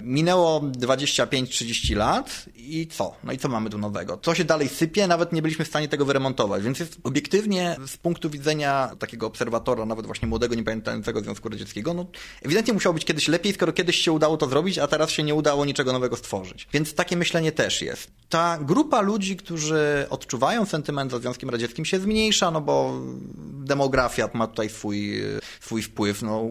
Minęło 25-30 lat i co? No i co mamy tu nowego? Co się dalej sypie? Nawet nie byliśmy w stanie tego wyremontować, więc jest obiektywnie z punktu widzenia takiego obserwatora, nawet właśnie młodego, niepamiętającego Związku Radzieckiego, no ewidentnie musiało być kiedyś lepiej, skoro kiedyś się udało to zrobić, a teraz się nie udało niczego nowego stworzyć. Więc takie myślenie też jest. Ta grupa ludzi, którzy odczuwają sentyment za Związkiem Radzieckim się zmniejsza, no bo demografia ma tutaj swój, swój wpływ. No,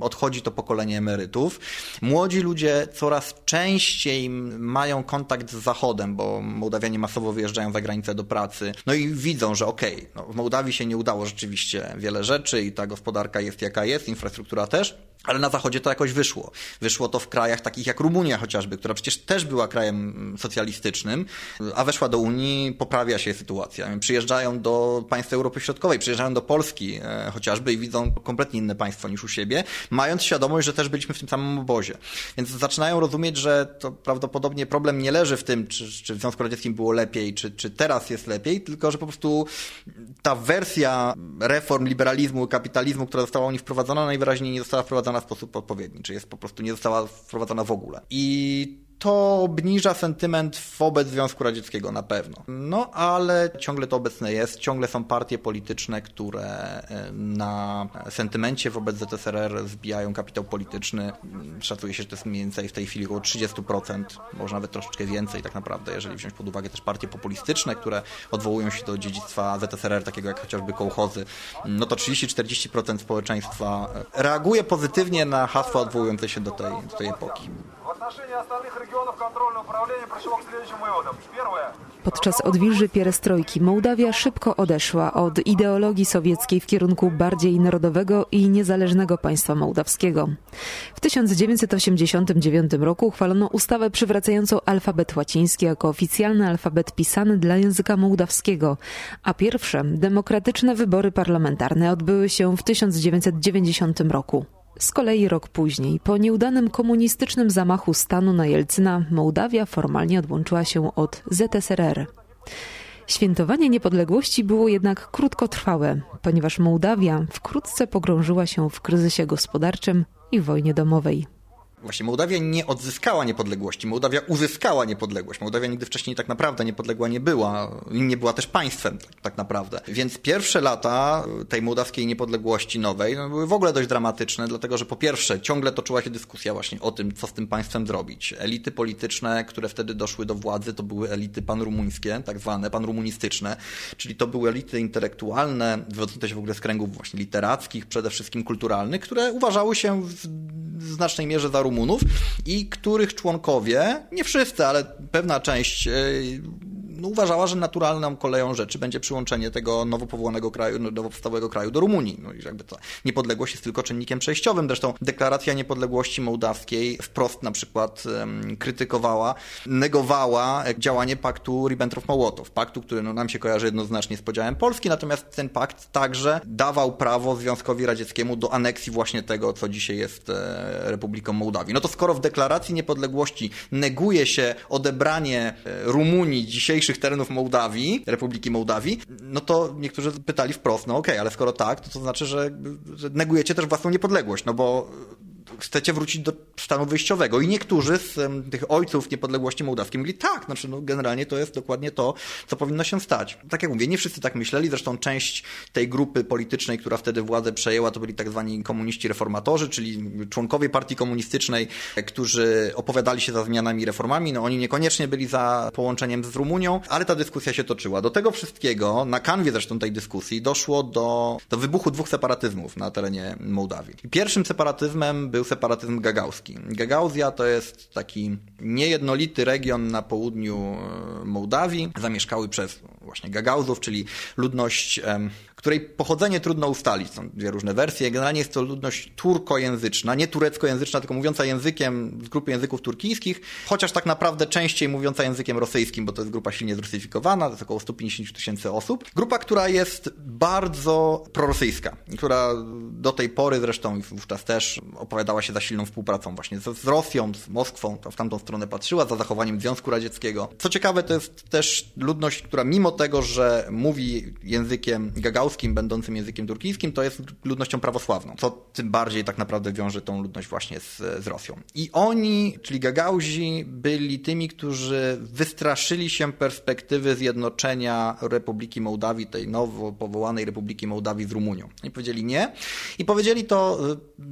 odchodzi to pokolenie emerytów. Młodzi ludzie coraz częściej mają kontakt z Zachodem, bo Mołdawianie masowo wyjeżdżają za granicę do pracy. No i widzą, że okej, okay, no, w Mołdawii się nie udało rzeczywiście wiele rzeczy i ta gospodarka jest jaka jest, infrastruktura też, ale na Zachodzie to jakoś wyszło. Wyszło to w krajach takich jak Rumunia chociażby, która przecież też była krajem socjalistycznym, a weszła do Unii, poprawia się sytuacja. Przyjeżdżają do państw Europy Środkowej, przyjeżdżają do Polski e, chociażby i widzą kompletnie inne państwo niż u siebie, mając świadomość, że też byliśmy w tym samym obozie. Więc zaczynają rozumieć, że to prawdopodobnie problem nie leży w tym, czy, czy w Związku Radzieckim było lepiej, czy, czy teraz jest lepiej, tylko że po prostu ta wersja reform, liberalizmu, kapitalizmu, która została u nich wprowadzona, najwyraźniej nie została wprowadzona wprowadzona w sposób odpowiedni, czy jest po prostu nie została wprowadzona w ogóle. I to obniża sentyment wobec Związku Radzieckiego na pewno. No ale ciągle to obecne jest, ciągle są partie polityczne, które e, na sentymencie wobec ZSRR zbijają kapitał polityczny. Szacuje się, że to jest mniej więcej w tej chwili około 30%, może nawet troszeczkę więcej tak naprawdę, jeżeli wziąć pod uwagę też partie populistyczne, które odwołują się do dziedzictwa ZSRR, takiego jak chociażby kołchozy, no to 30-40% społeczeństwa reaguje pozytywnie na hasła odwołujące się do tej, do tej epoki. Podczas odwilży pierestrojki Mołdawia szybko odeszła od ideologii sowieckiej w kierunku bardziej narodowego i niezależnego państwa mołdawskiego. W 1989 roku uchwalono ustawę przywracającą alfabet łaciński jako oficjalny alfabet pisany dla języka mołdawskiego, a pierwsze demokratyczne wybory parlamentarne odbyły się w 1990 roku. Z kolei rok później, po nieudanym komunistycznym zamachu stanu na Jelcyna, Mołdawia formalnie odłączyła się od ZSRR. Świętowanie niepodległości było jednak krótkotrwałe, ponieważ Mołdawia wkrótce pogrążyła się w kryzysie gospodarczym i wojnie domowej. Właśnie Mołdawia nie odzyskała niepodległości, Mołdawia uzyskała niepodległość. Mołdawia nigdy wcześniej tak naprawdę niepodległa nie była, nie była też państwem tak, tak naprawdę. Więc pierwsze lata tej mołdawskiej niepodległości nowej no, były w ogóle dość dramatyczne, dlatego że po pierwsze ciągle toczyła się dyskusja właśnie o tym, co z tym państwem zrobić. Elity polityczne, które wtedy doszły do władzy, to były elity panrumuńskie, tak zwane, panrumunistyczne, czyli to były elity intelektualne, wywodzące się w ogóle z kręgów właśnie literackich, przede wszystkim kulturalnych, które uważały się w znacznej mierze za Rumunów i których członkowie, nie wszyscy, ale pewna część e, no, uważała, że naturalną koleją rzeczy będzie przyłączenie tego nowo powołanego kraju, no, nowo powstałego kraju do Rumunii. No i jakby ta niepodległość jest tylko czynnikiem przejściowym. Zresztą deklaracja niepodległości mołdawskiej wprost na przykład um, krytykowała, negowała działanie paktu Ribbentrop-Mołotow. Paktu, który no, nam się kojarzy jednoznacznie z podziałem Polski, natomiast ten pakt także dawał prawo Związkowi Radzieckiemu do aneksji właśnie tego, co dzisiaj jest e, Republiką Mołdawii. No to skoro w deklaracji niepodległości neguje się odebranie e, Rumunii dzisiejszych terenów Mołdawii, Republiki Mołdawii, no to niektórzy pytali wprost, no okej, okay, ale skoro tak, to to znaczy, że, że negujecie też własną niepodległość, no bo chcecie wrócić do stanu wyjściowego. I niektórzy z um, tych ojców niepodległości mołdawskiej mówili, tak, znaczy no, generalnie to jest dokładnie to, co powinno się stać. Tak jak mówię, nie wszyscy tak myśleli, zresztą część tej grupy politycznej, która wtedy władzę przejęła, to byli tak zwani komuniści reformatorzy, czyli członkowie partii komunistycznej, którzy opowiadali się za zmianami i reformami, no oni niekoniecznie byli za połączeniem z Rumunią, ale ta dyskusja się toczyła. Do tego wszystkiego, na kanwie zresztą tej dyskusji, doszło do, do wybuchu dwóch separatyzmów na terenie Mołdawii. Pierwszym separatyzmem był separatyzm gagauski. Gagauzja to jest taki niejednolity region na południu e, Mołdawii, zamieszkały przez właśnie Gagauzów, czyli ludność której pochodzenie trudno ustalić. Są dwie różne wersje. Generalnie jest to ludność turkojęzyczna, nie tureckojęzyczna, tylko mówiąca językiem z grupy języków turkijskich, chociaż tak naprawdę częściej mówiąca językiem rosyjskim, bo to jest grupa silnie zrusyfikowana, to jest około 150 tysięcy osób. Grupa, która jest bardzo prorosyjska, która do tej pory zresztą i wówczas też opowiadała się za silną współpracą właśnie z, Rosją, z Moskwą, w tamtą stronę patrzyła, za zachowaniem Związku Radzieckiego. Co ciekawe, to jest też ludność, która mimo tego, że mówi językiem gagauskim, będącym językiem turkijskim, to jest ludnością prawosławną, co tym bardziej tak naprawdę wiąże tą ludność właśnie z, z Rosją. I oni, czyli Gagauzi, byli tymi, którzy wystraszyli się perspektywy zjednoczenia Republiki Mołdawii, tej nowo powołanej Republiki Mołdawii z Rumunią. I powiedzieli nie. I powiedzieli to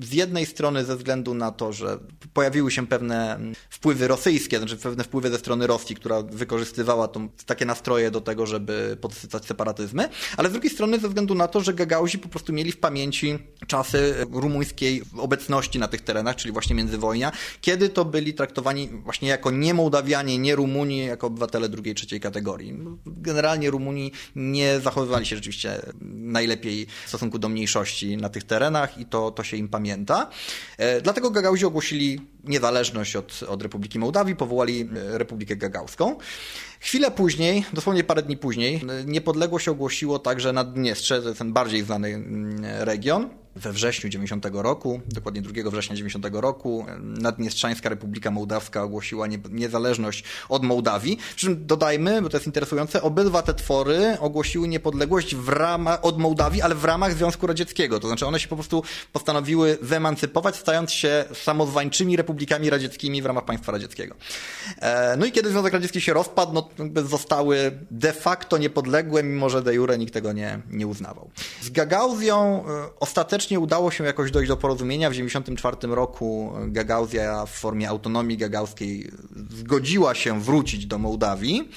y, z jednej strony ze względu na to, że pojawiły się pewne wpływy rosyjskie, znaczy pewne wpływy ze strony Rosji, która wykorzystywała tą, takie nastroje do tego, żeby podsycać separatyzmy, ale z drugiej strony ze względu na to, że Gagauzi po prostu mieli w pamięci czasy rumuńskiej obecności na tych terenach, czyli właśnie międzywojnia, kiedy to byli traktowani właśnie jako nie Mołdawianie, nie Rumuni, jako obywatele drugiej, trzeciej kategorii. Generalnie Rumuni nie zachowywali się rzeczywiście najlepiej w stosunku do mniejszości na tych terenach i to, to się im pamięta. E, dlatego Gagauzi ogłosili niezależność od, od Republiki Mołdawii, powołali e, Republikę Gagauską. Chwilę później, dosłownie parę dni później, niepodległość ogłosiło także Naddniestrze, to jest ten bardziej znany mm, region we wrześniu 90 roku, dokładnie 2 września 90 roku, Naddniestrzańska Republika Mołdawska ogłosiła nie, niezależność od Mołdawii. Przy czym dodajmy, bo to jest interesujące, obydwa te twory ogłosiły niepodległość w ramach, od Mołdawii, ale w ramach Związku Radzieckiego. To znaczy one się po prostu postanowiły zemancypować, stając się samozwańczymi republikami radzieckimi w ramach państwa radzieckiego. E, no i kiedy Związek Radziecki się rozpadł, no zostały de facto niepodległe, mimo że de jure nikt tego nie, nie uznawał. Z Gagauzją e, ostatecznie ostatecznie udało się jakoś dojść do porozumienia. W 1994 roku Gagauzja w formie autonomii gagauskiej zgodziła się wrócić do Mołdawii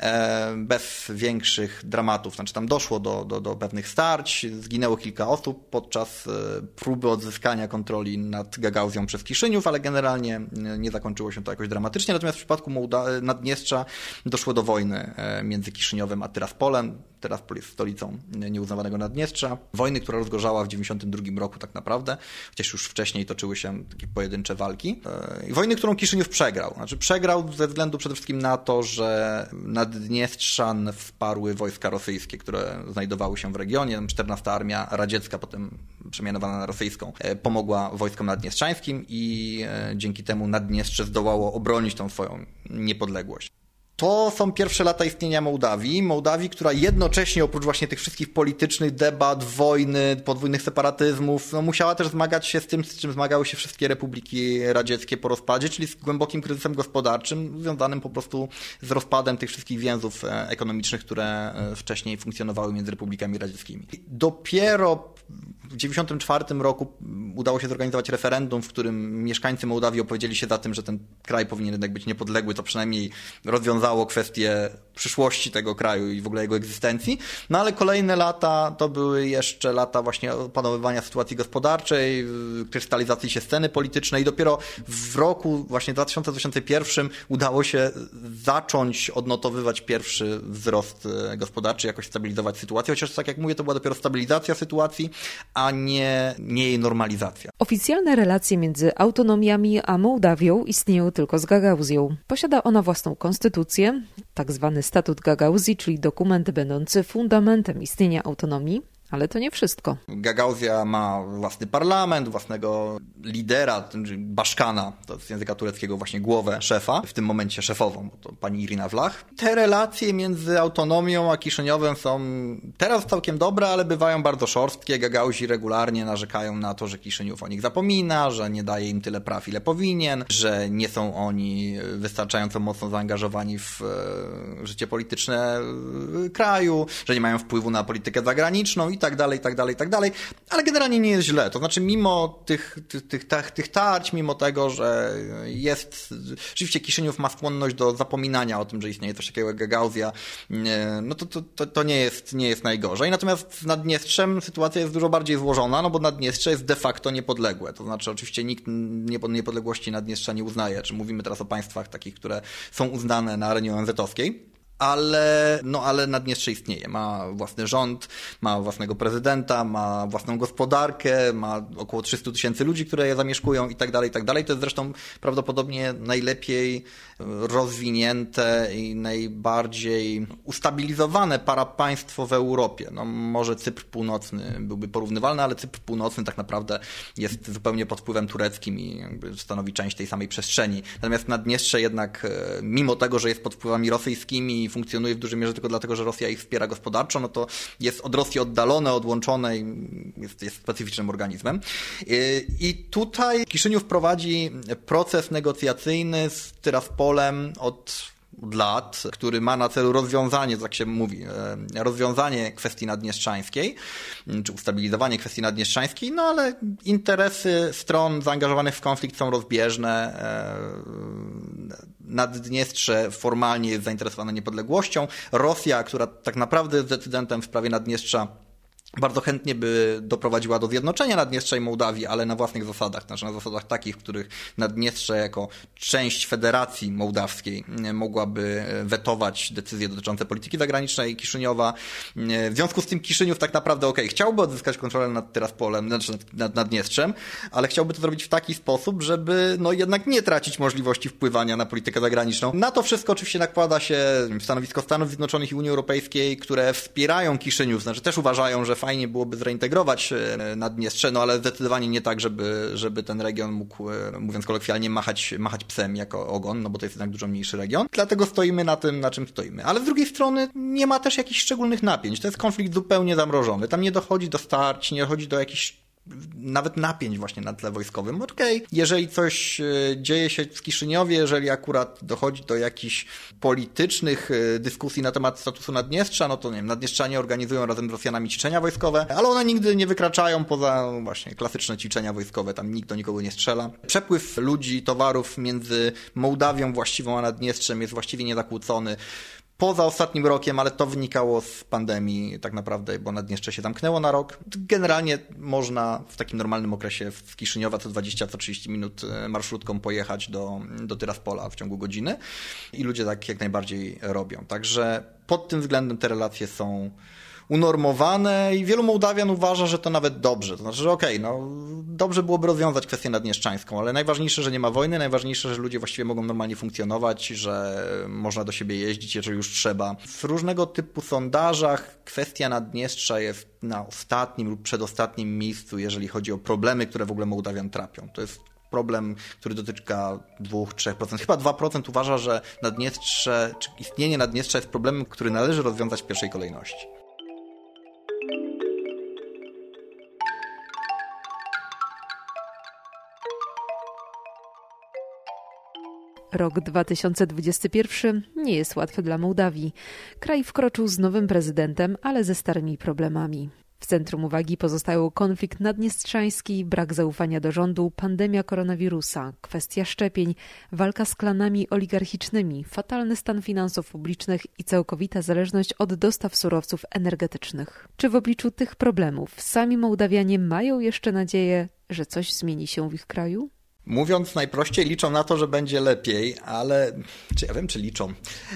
e, bez większych dramatów. Znaczy tam doszło do, do, do pewnych starć, zginęło kilka osób podczas e, próby odzyskania kontroli nad Gagauzją przez Kiszyniów, ale generalnie nie zakończyło się to jakoś dramatycznie. Natomiast w przypadku Mołda Naddniestrza doszło do wojny e, między Kiszyniowem a Tyraspolem. Tyraspol jest stolicą nieuznawanego Naddniestrza. Wojny, która rozgorzała w 92 1992 roku tak naprawdę, chociaż już wcześniej toczyły się takie pojedyncze walki. E, wojny, którą Kiszyniów przegrał. Znaczy przegrał ze względu przede wszystkim na to, że nad Dniestrzan wsparły wojska rosyjskie, które znajdowały się w regionie. 14 Armia Radziecka, potem przemianowana na rosyjską, e, pomogła wojskom naddniestrzańskim i e, dzięki temu Naddniestrze zdołało obronić tą swoją niepodległość. To są pierwsze lata istnienia Mołdawii. Mołdawii, która jednocześnie oprócz właśnie tych wszystkich politycznych debat, wojny, podwójnych separatyzmów, no, musiała też zmagać się z tym, z czym zmagały się wszystkie republiki radzieckie po rozpadzie, czyli z głębokim kryzysem gospodarczym, związanym po prostu z rozpadem tych wszystkich więzów e, ekonomicznych, które e, wcześniej funkcjonowały między republikami radzieckimi. Dopiero w 1994 roku udało się zorganizować referendum, w którym mieszkańcy Mołdawii opowiedzieli się za tym, że ten kraj powinien jednak być niepodległy, to przynajmniej rozwiązało kwestię przyszłości tego kraju i w ogóle jego egzystencji. No ale kolejne lata to były jeszcze lata właśnie opanowywania sytuacji gospodarczej, krystalizacji się sceny politycznej i dopiero w roku właśnie 2021 udało się zacząć odnotowywać pierwszy wzrost e, gospodarczy, jakoś stabilizować sytuację, chociaż tak jak mówię, to była dopiero stabilizacja sytuacji, a nie, nie jej normalizacja. Oficjalne relacje między autonomiami a Mołdawią istnieją tylko z Gagauzją. Posiada ona własną konstytucję, tak zwany statut Gagauzji, czyli dokument będący fundamentem istnienia autonomii, ale to nie wszystko. Gagauzja ma własny parlament, własnego lidera, czyli baszkana, to z języka tureckiego właśnie głowę szefa, w tym momencie szefową, bo to pani Irina Wlach. Te relacje między autonomią a Kiszyniowem są teraz całkiem dobre, ale bywają bardzo szorstkie. Gagauzi regularnie narzekają na to, że Kiszyniów o nich zapomina, że nie daje im tyle praw, ile powinien, że nie są oni wystarczająco mocno zaangażowani w e, życie polityczne kraju, że nie mają wpływu na politykę zagraniczną i tak dalej, tak dalej, tak dalej, ale generalnie nie jest źle. To znaczy, mimo tych, tych, tych, tych, tarć, mimo tego, że jest, rzeczywiście Kiszyniów ma skłonność do zapominania o tym, że istnieje coś takiego jak Gagauzja, no to, to, to, to nie, jest, nie jest najgorzej. Natomiast z Naddniestrzem sytuacja jest dużo bardziej złożona, no bo Naddniestrze jest de facto niepodległe. To znaczy, oczywiście nikt niepodległości Naddniestrza nie uznaje, czy mówimy teraz o państwach takich, które są uznane na arenie ONZ-owskiej ale, no, ale Naddniestrze istnieje. Ma własny rząd, ma własnego prezydenta, ma własną gospodarkę, ma około 300 tysięcy ludzi, które je zamieszkują i tak dalej, i tak dalej. To jest zresztą prawdopodobnie najlepiej rozwinięte i najbardziej ustabilizowane parapaństwo w Europie. No, może Cypr Północny byłby porównywalny, ale Cypr Północny tak naprawdę jest zupełnie pod wpływem tureckim i stanowi część tej samej przestrzeni. Natomiast Naddniestrze jednak, e, mimo tego, że jest pod wpływami rosyjskimi funkcjonuje w dużej mierze tylko dlatego, że Rosja ich wspiera gospodarczo, no to jest od Rosji oddalone, odłączone i jest, jest specyficznym organizmem. I tutaj Kiszyniów prowadzi proces negocjacyjny z Tyraspolem od od lat, który ma na celu rozwiązanie, tak się mówi, e, rozwiązanie kwestii naddniestrzańskiej, czy ustabilizowanie kwestii naddniestrzańskiej, no ale interesy stron zaangażowanych w konflikt są rozbieżne. E, Naddniestrze formalnie jest zainteresowane niepodległością. Rosja, która tak naprawdę jest decydentem w sprawie Naddniestrza, bardzo chętnie by doprowadziła do zjednoczenia Naddniestrza i Mołdawii, ale na własnych zasadach, znaczy na zasadach takich, w których Naddniestrze jako część Federacji Mołdawskiej mogłaby wetować decyzje dotyczące polityki zagranicznej Kiszyniowa. W związku z tym Kiszyniów tak naprawdę, okej, okay, chciałby odzyskać kontrolę nad Tyraspolem, znaczy nad Naddniestrzem, ale chciałby to zrobić w taki sposób, żeby no jednak nie tracić możliwości wpływania na politykę zagraniczną. Na to wszystko oczywiście nakłada się stanowisko Stanów Zjednoczonych i Unii Europejskiej, które wspierają Kiszyniów, znaczy też uważają, że fajnie byłoby zreintegrować e, Naddniestrze, no ale zdecydowanie nie tak, żeby, żeby ten region mógł, e, mówiąc kolokwialnie, machać, machać psem jako ogon, no bo to jest jednak dużo mniejszy region. Dlatego stoimy na tym, na czym stoimy. Ale z drugiej strony nie ma też jakichś szczególnych napięć. To jest konflikt zupełnie zamrożony. Tam nie dochodzi do starć, nie dochodzi do jakichś nawet napięć właśnie na tle wojskowym. Okej, okay. jeżeli coś e, dzieje się w Kiszyniowie, jeżeli akurat dochodzi do jakichś politycznych e, dyskusji na temat statusu Naddniestrza, no to nie wiem, Naddniestrzanie organizują razem z Rosjanami ćwiczenia wojskowe, ale one nigdy nie wykraczają poza właśnie klasyczne ćwiczenia wojskowe, tam nikt do nikogo nie strzela. Przepływ ludzi, towarów między Mołdawią właściwą a Naddniestrzem jest właściwie niezakłócony poza ostatnim rokiem, ale to wynikało z pandemii tak naprawdę, bo Naddniestrze się zamknęło na rok. Generalnie można w takim normalnym okresie z Kiszyniowa co 20, co 30 minut e, marszrutką pojechać do, do Tyraspola w ciągu godziny i ludzie tak jak najbardziej robią. Także pod tym względem te relacje są unormowane i wielu Mołdawian uważa, że to nawet dobrze. To znaczy, że okej, okay, no dobrze byłoby rozwiązać kwestię naddnieszczańską, ale najważniejsze, że nie ma wojny, najważniejsze, że ludzie właściwie mogą normalnie funkcjonować, że można do siebie jeździć, jeżeli już trzeba. W różnego typu sondażach kwestia Naddniestrza jest na ostatnim lub przedostatnim miejscu, jeżeli chodzi o problemy, które w ogóle Mołdawian trapią. To jest problem, który dotyka 2-3%. Chyba 2% uważa, że Naddniestrze, czy istnienie Naddniestrza jest problemem, który należy rozwiązać w pierwszej kolejności. Rok 2021 nie jest łatwy dla Mołdawii. Kraj wkroczył z nowym prezydentem, ale ze starymi problemami. W centrum uwagi pozostają konflikt naddniestrzański, brak zaufania do rządu, pandemia koronawirusa, kwestia szczepień, walka z klanami oligarchicznymi, fatalny stan finansów publicznych i całkowita zależność od dostaw surowców energetycznych. Czy w obliczu tych problemów sami Mołdawianie mają jeszcze nadzieję, że coś zmieni się w ich kraju? Mówiąc najprościej, liczą na to, że będzie lepiej, ale czy ja wiem, czy liczą?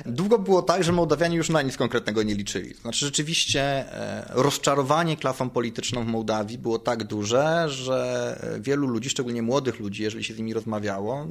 Długo było tak, że Mołdawianie już na nic konkretnego nie liczyli. Znaczy, rzeczywiście e, rozczarowanie klasą polityczną w Mołdawii było tak duże, że wielu ludzi, szczególnie młodych ludzi, jeżeli się z nimi rozmawiało,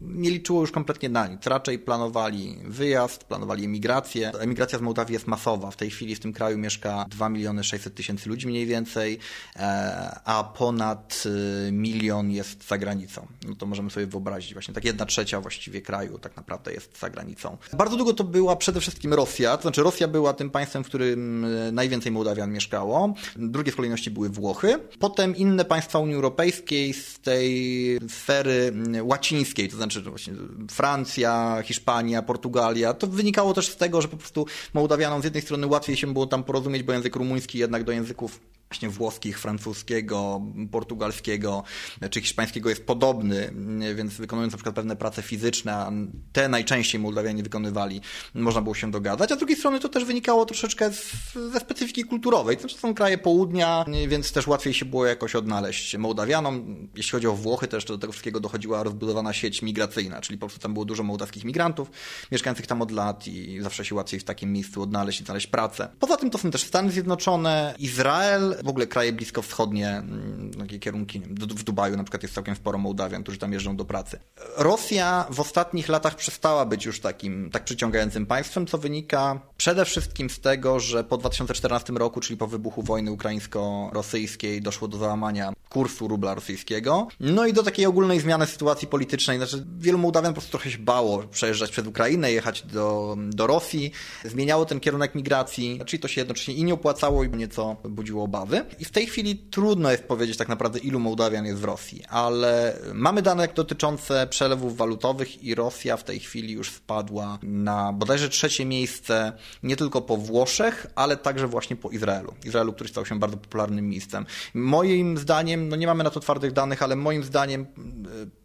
nie liczyło już kompletnie na nic. Raczej planowali wyjazd, planowali emigrację. Emigracja z Mołdawii jest masowa. W tej chwili w tym kraju mieszka 2 miliony 600 tysięcy ludzi mniej więcej, e, a ponad e, milion jest za granicą no to możemy sobie wyobrazić właśnie tak jedna trzecia właściwie kraju tak naprawdę jest za granicą. Bardzo długo to była przede wszystkim Rosja, to znaczy Rosja była tym państwem, w którym e, najwięcej Mołdawian mieszkało. Drugie w kolejności były Włochy. Potem inne państwa Unii Europejskiej z tej sfery łacińskiej, to znaczy właśnie Francja, Hiszpania, Portugalia. To wynikało też z tego, że po prostu Mołdawianom z jednej strony łatwiej się było tam porozumieć, bo język rumuński jednak do języków właśnie włoskich, francuskiego, portugalskiego czy hiszpańskiego jest podobny, więc wykonując na przykład pewne prace fizyczne, te najczęściej Mołdawianie wykonywali, można było się dogadać, a z drugiej strony to też wynikało troszeczkę z, ze specyfiki kulturowej. To są kraje południa, więc też łatwiej się było jakoś odnaleźć Mołdawianom. Jeśli chodzi o Włochy, też do tego wszystkiego dochodziła rozbudowana sieć migracyjna, czyli po prostu tam było dużo mołdawskich migrantów mieszkających tam od lat i zawsze się łatwiej w takim miejscu odnaleźć i znaleźć pracę. Poza tym to są też Stany Zjednoczone, Izrael, w ogóle kraje bliskowschodnie, mm, takie kierunki, w Dubaju na przykład jest całkiem sporo Mołdawian, którzy tam jeżdżą do pracy. Rosja w ostatnich latach przestała być już takim tak przyciągającym państwem, co wynika przede wszystkim z tego, że po 2014 roku, czyli po wybuchu wojny ukraińsko-rosyjskiej, doszło do załamania kursu rubla rosyjskiego, no i do takiej ogólnej zmiany sytuacji politycznej. Znaczy, wielu Mołdawian po prostu trochę się bało przejeżdżać przez Ukrainę, jechać do, do Rosji, zmieniało ten kierunek migracji, czyli to się jednocześnie i nie opłacało, i nieco budziło obawy. I w tej chwili trudno jest powiedzieć tak naprawdę, ilu Mołdawian jest w Rosji, ale mamy dane dotyczące przelewów walutowych i Rosja w tej chwili już wpadła na bodajże trzecie miejsce nie tylko po Włoszech, ale także właśnie po Izraelu. Izraelu, który stał się bardzo popularnym miejscem. Moim zdaniem, no nie mamy na to twardych danych, ale moim zdaniem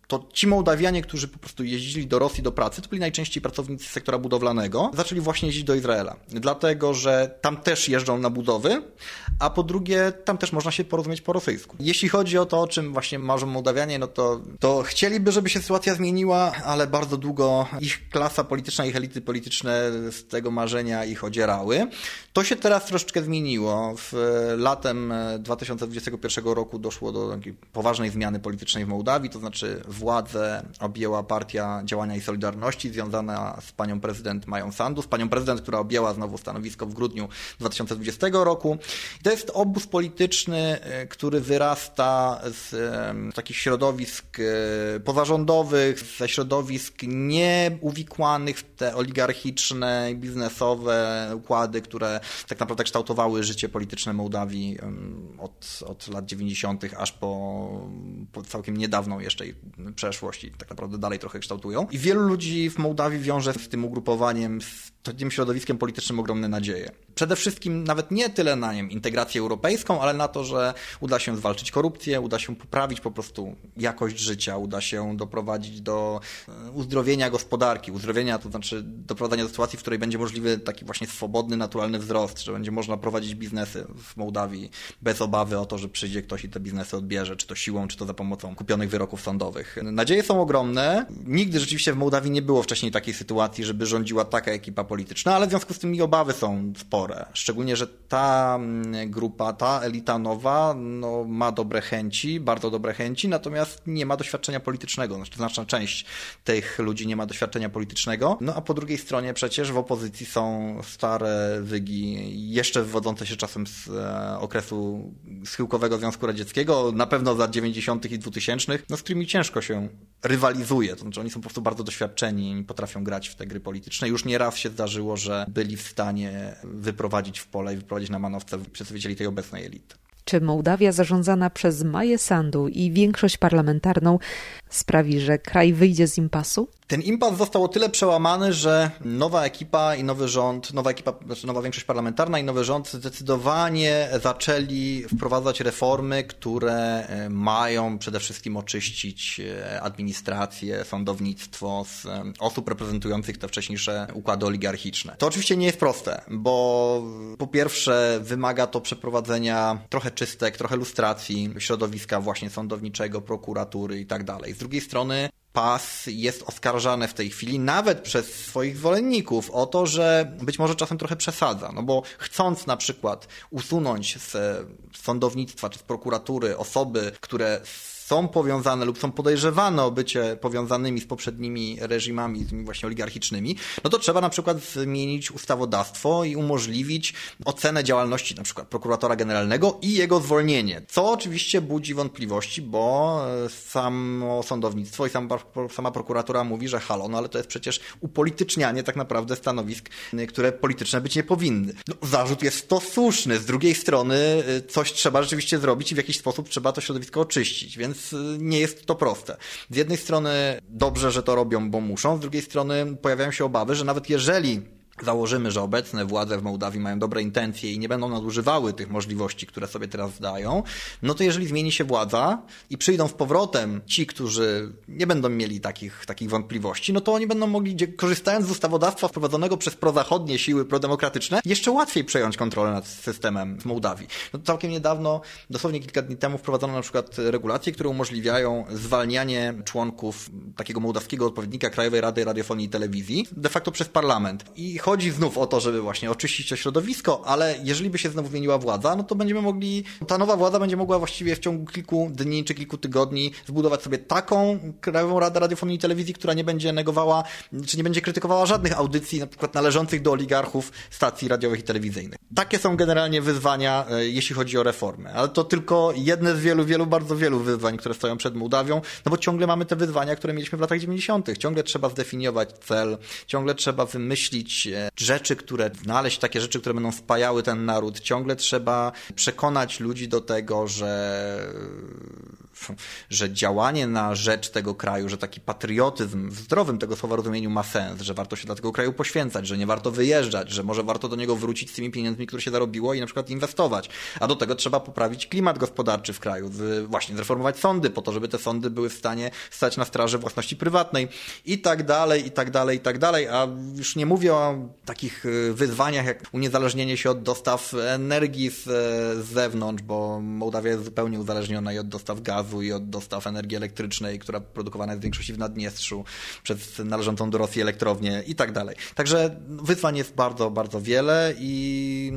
to ci Mołdawianie, którzy po prostu jeździli do Rosji do pracy, to byli najczęściej pracownicy sektora budowlanego, zaczęli właśnie jeździć do Izraela. Dlatego, że tam też jeżdżą na budowy, a po drugie, tam też można się porozumieć po rosyjsku. Jeśli chodzi o to, o czym właśnie marzą Mołdawianie, no to, to chcieliby, żeby się sytuacja zmieniła, ale bardzo długo ich klasa polityczna, ich elity polityczne z tego marzenia ich odzierały. To się teraz troszeczkę zmieniło. W latem 2021 roku doszło do takiej poważnej zmiany politycznej w Mołdawii, to znaczy władzę objęła Partia Działania i Solidarności związana z panią prezydent Mają Sandu, z panią prezydent, która objęła znowu stanowisko w grudniu 2020 roku. I to jest obóz polityczny, e, który wyrasta z, takich środowisk e, pozarządowych, ze środowisk nieuwikłanych w te oligarchiczne, biznesowe układy, które tak naprawdę kształtowały życie polityczne Mołdawii od, od lat 90. aż po, po całkiem niedawną jeszcze przeszłość i tak naprawdę dalej trochę kształtują. I wielu ludzi w Mołdawii wiąże z tym ugrupowaniem, z tym środowiskiem politycznym ogromne nadzieje. Przede wszystkim nawet nie tyle na nie integrację europejską, ale na to, że uda się zwalczyć korupcję, uda się poprawić po prostu jakość życia, uda się doprowadzić do e, uzdrowienia gospodarki. Uzdrowienia to znaczy doprowadzenia do sytuacji, w której będzie możliwy taki właśnie swobodny, naturalny wzrost, że będzie można prowadzić biznesy w Mołdawii bez obawy o to, że przyjdzie ktoś i te biznesy odbierze, czy to siłą, czy to za pomocą kupionych wyroków sądowych. Nadzieje są ogromne. Nigdy rzeczywiście w Mołdawii nie było wcześniej takiej sytuacji, żeby rządziła taka ekipa polityczna, ale w związku z tym i obawy są spore. Szczególnie, że ta mm, grupa, ta elita nowa no, ma dobre chęci, bardzo dobre chęci, natomiast nie ma doświadczenia politycznego. Znaczy, znaczna część tych ludzi nie ma doświadczenia politycznego. No a po drugiej stronie przecież w opozycji są stare wygi, jeszcze wywodzące się czasem z e, okresu schyłkowego Związku Radzieckiego, na pewno z lat 90. i 2000, no, z którymi ciężko się rywalizuje. To znaczy oni są po prostu bardzo doświadczeni i potrafią grać w te gry polityczne. Już nie raz się zdarzyło, że byli w stanie wyprowadzić w pole i wyprowadzić na manowce przedstawicieli tej obecnej elity. Czy Mołdawia zarządzana przez Maję Sandu i większość parlamentarną sprawi, że kraj wyjdzie z impasu? Ten impas został o tyle przełamany, że nowa ekipa i nowy rząd, nowa ekipa, znaczy nowa większość parlamentarna i nowy rząd zdecydowanie zaczęli wprowadzać reformy, które e, mają przede wszystkim oczyścić e, administrację, sądownictwo z e, osób reprezentujących te wcześniejsze układy oligarchiczne. To oczywiście nie jest proste, bo po pierwsze wymaga to przeprowadzenia trochę czystek, trochę lustracji środowiska właśnie sądowniczego, prokuratury i tak dalej. Z drugiej strony PAS jest oskarżane w tej chwili nawet przez swoich zwolenników o to, że być może czasem trochę przesadza, no bo chcąc na przykład usunąć z sądownictwa czy z prokuratury osoby, które są powiązane lub są podejrzewane o bycie powiązanymi z poprzednimi reżimami, tymi właśnie oligarchicznymi, no to trzeba na przykład zmienić ustawodawstwo i umożliwić ocenę działalności na przykład prokuratora generalnego i jego zwolnienie, co oczywiście budzi wątpliwości, bo samo sądownictwo i sama, prokuratura mówi, że halo, no ale to jest przecież upolitycznianie tak naprawdę stanowisk, które polityczne być nie powinny. No, zarzut jest to słuszny, z drugiej strony y, coś trzeba rzeczywiście zrobić i w jakiś sposób trzeba to środowisko oczyścić, więc więc y, nie jest to proste. Z jednej strony dobrze, że to robią, bo muszą, z drugiej strony pojawiają się obawy, że nawet jeżeli założymy, że obecne władze w Mołdawii mają dobre intencje i nie będą nadużywały tych możliwości, które sobie teraz dają, no to jeżeli zmieni się władza i przyjdą z powrotem ci, którzy nie będą mieli takich, takich wątpliwości, no to oni będą mogli, korzystając z ustawodawstwa wprowadzonego przez prozachodnie siły prodemokratyczne, jeszcze łatwiej przejąć kontrolę nad systemem w Mołdawii. No całkiem niedawno, dosłownie kilka dni temu wprowadzono na przykład regulacje, które umożliwiają zwalnianie członków takiego mołdawskiego odpowiednika Krajowej Rady Radiofonii i Telewizji de facto przez parlament. I chodzi znów o to, żeby właśnie oczyścić to środowisko, ale jeżeli by się znowu zmieniła władza, no to będziemy mogli, ta nowa władza będzie mogła właściwie w ciągu kilku dni czy kilku tygodni zbudować sobie taką Krajową Radę Radiofonii i Telewizji, która nie będzie negowała, czy nie będzie krytykowała żadnych audycji, na przykład należących do oligarchów stacji radiowych i telewizyjnych. Takie są generalnie wyzwania, e, jeśli chodzi o reformy, ale to tylko jedne z wielu, wielu, bardzo wielu wyzwań, które stoją przed Mołdawią, no bo ciągle mamy te wyzwania, które mieliśmy w latach 90. Ciągle trzeba zdefiniować cel, ciągle trzeba wymyślić rzeczy, które, znaleźć takie rzeczy, które będą spajały ten naród. Ciągle trzeba przekonać ludzi do tego, że że działanie na rzecz tego kraju, że taki patriotyzm w zdrowym tego słowa rozumieniu ma sens, że warto się dla tego kraju poświęcać, że nie warto wyjeżdżać, że może warto do niego wrócić z tymi pieniędzmi, które się zarobiło i na przykład inwestować. A do tego trzeba poprawić klimat gospodarczy w kraju, właśnie zreformować sądy po to, żeby te sądy były w stanie stać na straży własności prywatnej i tak dalej, i tak dalej, i tak dalej. A już nie mówię o takich y, wyzwaniach jak uniezależnienie się od dostaw energii z, z zewnątrz, bo Mołdawia jest zupełnie uzależniona i od dostaw gazu, i od dostaw energii elektrycznej, która produkowana jest w większości w Naddniestrzu, przez należącą do Rosji elektrownię i tak dalej. Także wyzwań jest bardzo, bardzo wiele i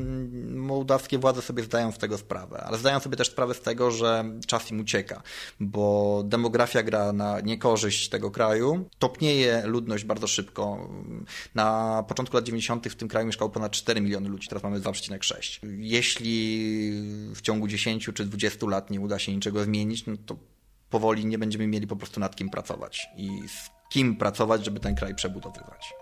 mołdawskie władze sobie zdają z tego sprawę, ale zdają sobie też sprawę z tego, że czas im ucieka, bo demografia gra na niekorzyść tego kraju, topnieje ludność bardzo szybko. Na początku lat 90. w tym kraju mieszkało ponad 4 miliony ludzi, teraz mamy 2,6. Jeśli w ciągu 10 czy 20 lat nie uda się niczego zmienić, no to powoli nie będziemy mieli po prostu nad kim pracować i z kim pracować, żeby ten kraj przebudowywać.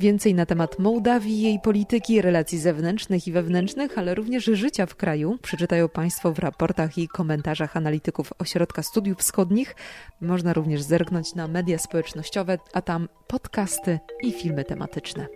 Więcej na temat Mołdawii, jej polityki, relacji zewnętrznych i wewnętrznych, ale również życia w kraju przeczytają Państwo w raportach i komentarzach analityków Ośrodka Studiów Wschodnich. Można również zerknąć na media społecznościowe, a tam podcasty i filmy tematyczne.